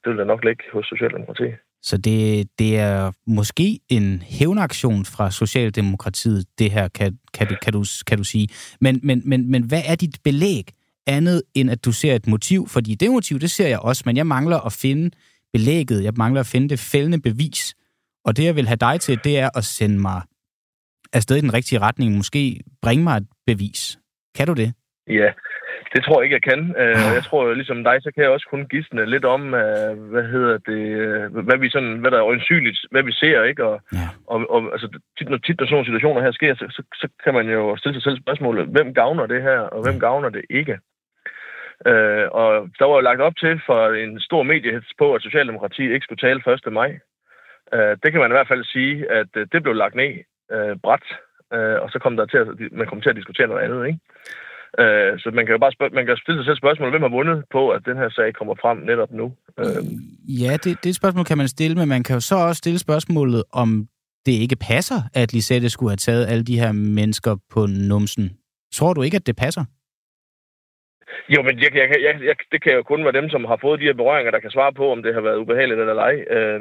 det vil da nok ligge hos Socialdemokratiet. Så det, det er måske en hævnaktion fra Socialdemokratiet, det her, kan, kan, du, kan, du, kan du sige. Men, men, men, men hvad er dit belæg andet, end at du ser et motiv? Fordi det motiv, det ser jeg også, men jeg mangler at finde belægget, jeg mangler at finde det fældende bevis. Og det, jeg vil have dig til, det er at sende mig afsted i den rigtige retning. Måske bringe mig et bevis. Kan du det? Ja, det tror jeg ikke, jeg kan. Uh, jeg tror, ligesom dig, så kan jeg også kun gisne lidt om, uh, hvad hedder det, uh, hvad vi sådan, hvad der er øjensynligt, hvad vi ser, ikke? Og, ja. og, og altså, tit, når tit når sådan nogle situationer her sker, så, så, så kan man jo stille sig selv spørgsmålet, hvem gavner det her, og hvem gavner det ikke? Uh, og der var jo lagt op til for en stor mediehets på, at Socialdemokratiet ikke skulle tale 1. maj. Uh, det kan man i hvert fald sige, at uh, det blev lagt ned uh, bræt, uh, og så kom der til at, man kom til at diskutere noget andet, ikke? Øh, så man kan jo bare spørge, man kan stille sig selv spørgsmål, hvem har vundet på, at den her sag kommer frem netop nu? Øh. Ja, det, det spørgsmål kan man stille, men man kan jo så også stille spørgsmålet, om det ikke passer, at Lisette skulle have taget alle de her mennesker på numsen. Tror du ikke, at det passer? Jo, men jeg, jeg, jeg, jeg, det kan jo kun være dem, som har fået de her berøringer, der kan svare på, om det har været ubehageligt eller ej. Øh,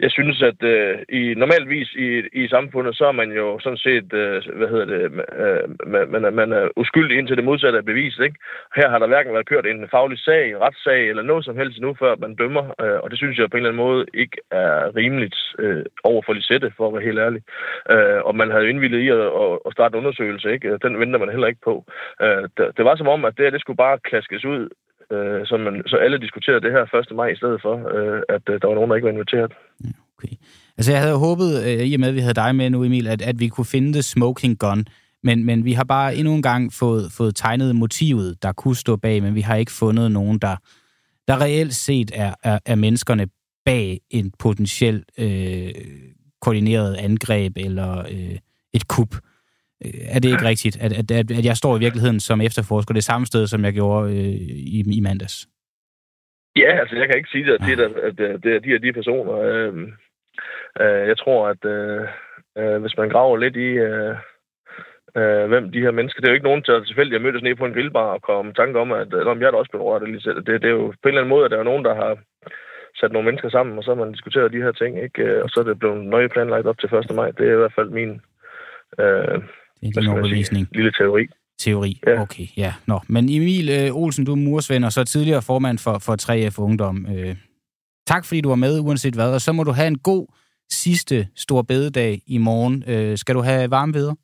jeg synes, at øh, i normalvis i, i samfundet, så er man jo sådan set, øh, hvad hedder det, øh, man, man er uskyldig indtil det modsatte er bevist. ikke? Her har der hverken været kørt en faglig sag, retssag eller noget som helst nu, før man dømmer, øh, og det synes jeg på en eller anden måde ikke er rimeligt øh, over for Lisette, for at være helt ærlig. Øh, og man havde indvildet i at, at starte en undersøgelse, ikke? Den venter man heller ikke på. Øh, det, det var som om, at det, det skulle bare klaskes ud, øh, så, man, så alle diskuterede det her 1. maj i stedet for, øh, at øh, der var nogen, der ikke var inviteret. Ja, okay. Altså jeg havde håbet, øh, i og med at vi havde dig med nu, Emil, at, at vi kunne finde det smoking gun, men, men vi har bare endnu en gang fået, fået tegnet motivet, der kunne stå bag, men vi har ikke fundet nogen, der, der reelt set er, er, er menneskerne bag en potentiel øh, koordineret angreb eller øh, et kup. Er det ikke rigtigt, at, at, at, at jeg står i virkeligheden som efterforsker det samme sted, som jeg gjorde øh, i, i mandags? Ja, altså jeg kan ikke sige, at det er, at det er de her de personer. Øh, øh, jeg tror, at øh, øh, hvis man graver lidt i, øh, øh, hvem de her mennesker... Det er jo ikke nogen, der tilfældigt har mødtes ned på en grillbar og kom tanke om, at om jeg er da også blevet rørt. Det, det, det er jo på en eller anden måde, at der er nogen, der har sat nogle mennesker sammen, og så har man diskuteret de her ting, ikke? Og så er det blevet nøje planlagt op til 1. maj. Det er i hvert fald min... Øh, det er din overbevisning. Lille teori. Teori, ja. okay, ja. Nå. Men Emil øh, Olsen, du er mursvend, og så tidligere formand for, for 3F Ungdom. Øh, tak fordi du var med, uanset hvad, og så må du have en god sidste stor bededag i morgen. Øh, skal du have varme videre?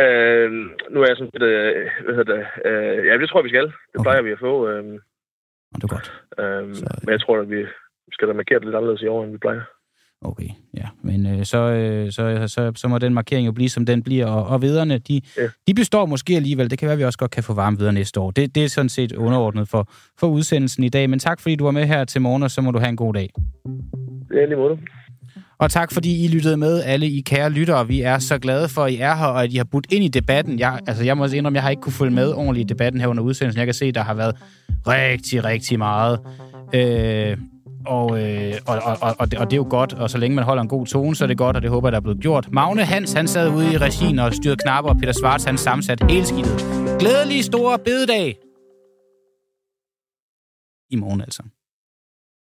Øh, nu er jeg sådan lidt, øh, hvad hedder det, øh, ja, det tror jeg, vi skal. Det okay. plejer vi at få. Øh, det er godt. Øh, så... Men jeg tror, at vi skal da markere det lidt anderledes i år, end vi plejer. Okay, ja. Men øh, så, øh, så, så, så må den markering jo blive, som den bliver. Og, og viderne, de, ja. de består måske alligevel. Det kan være, at vi også godt kan få varme videre næste år. Det, det er sådan set underordnet for, for udsendelsen i dag. Men tak, fordi du var med her til morgen, og så må du have en god dag. Er lige måde. Og tak, fordi I lyttede med, alle I kære lyttere. Vi er så glade for, at I er her, og at I har budt ind i debatten. Jeg, altså, jeg må også indrømme, jeg har ikke kunne følge med ordentligt i debatten her under udsendelsen. Jeg kan se, at der har været rigtig, rigtig meget. Øh, og, øh, og, og, og, og, det, og det er jo godt, og så længe man holder en god tone, så er det godt, og det håber jeg, der er blevet gjort. Magne Hans, han sad ude i regien og styrede knapper, og Peter Svarts, han sammensat hele skidtet. Glædelig store bededag! I morgen altså.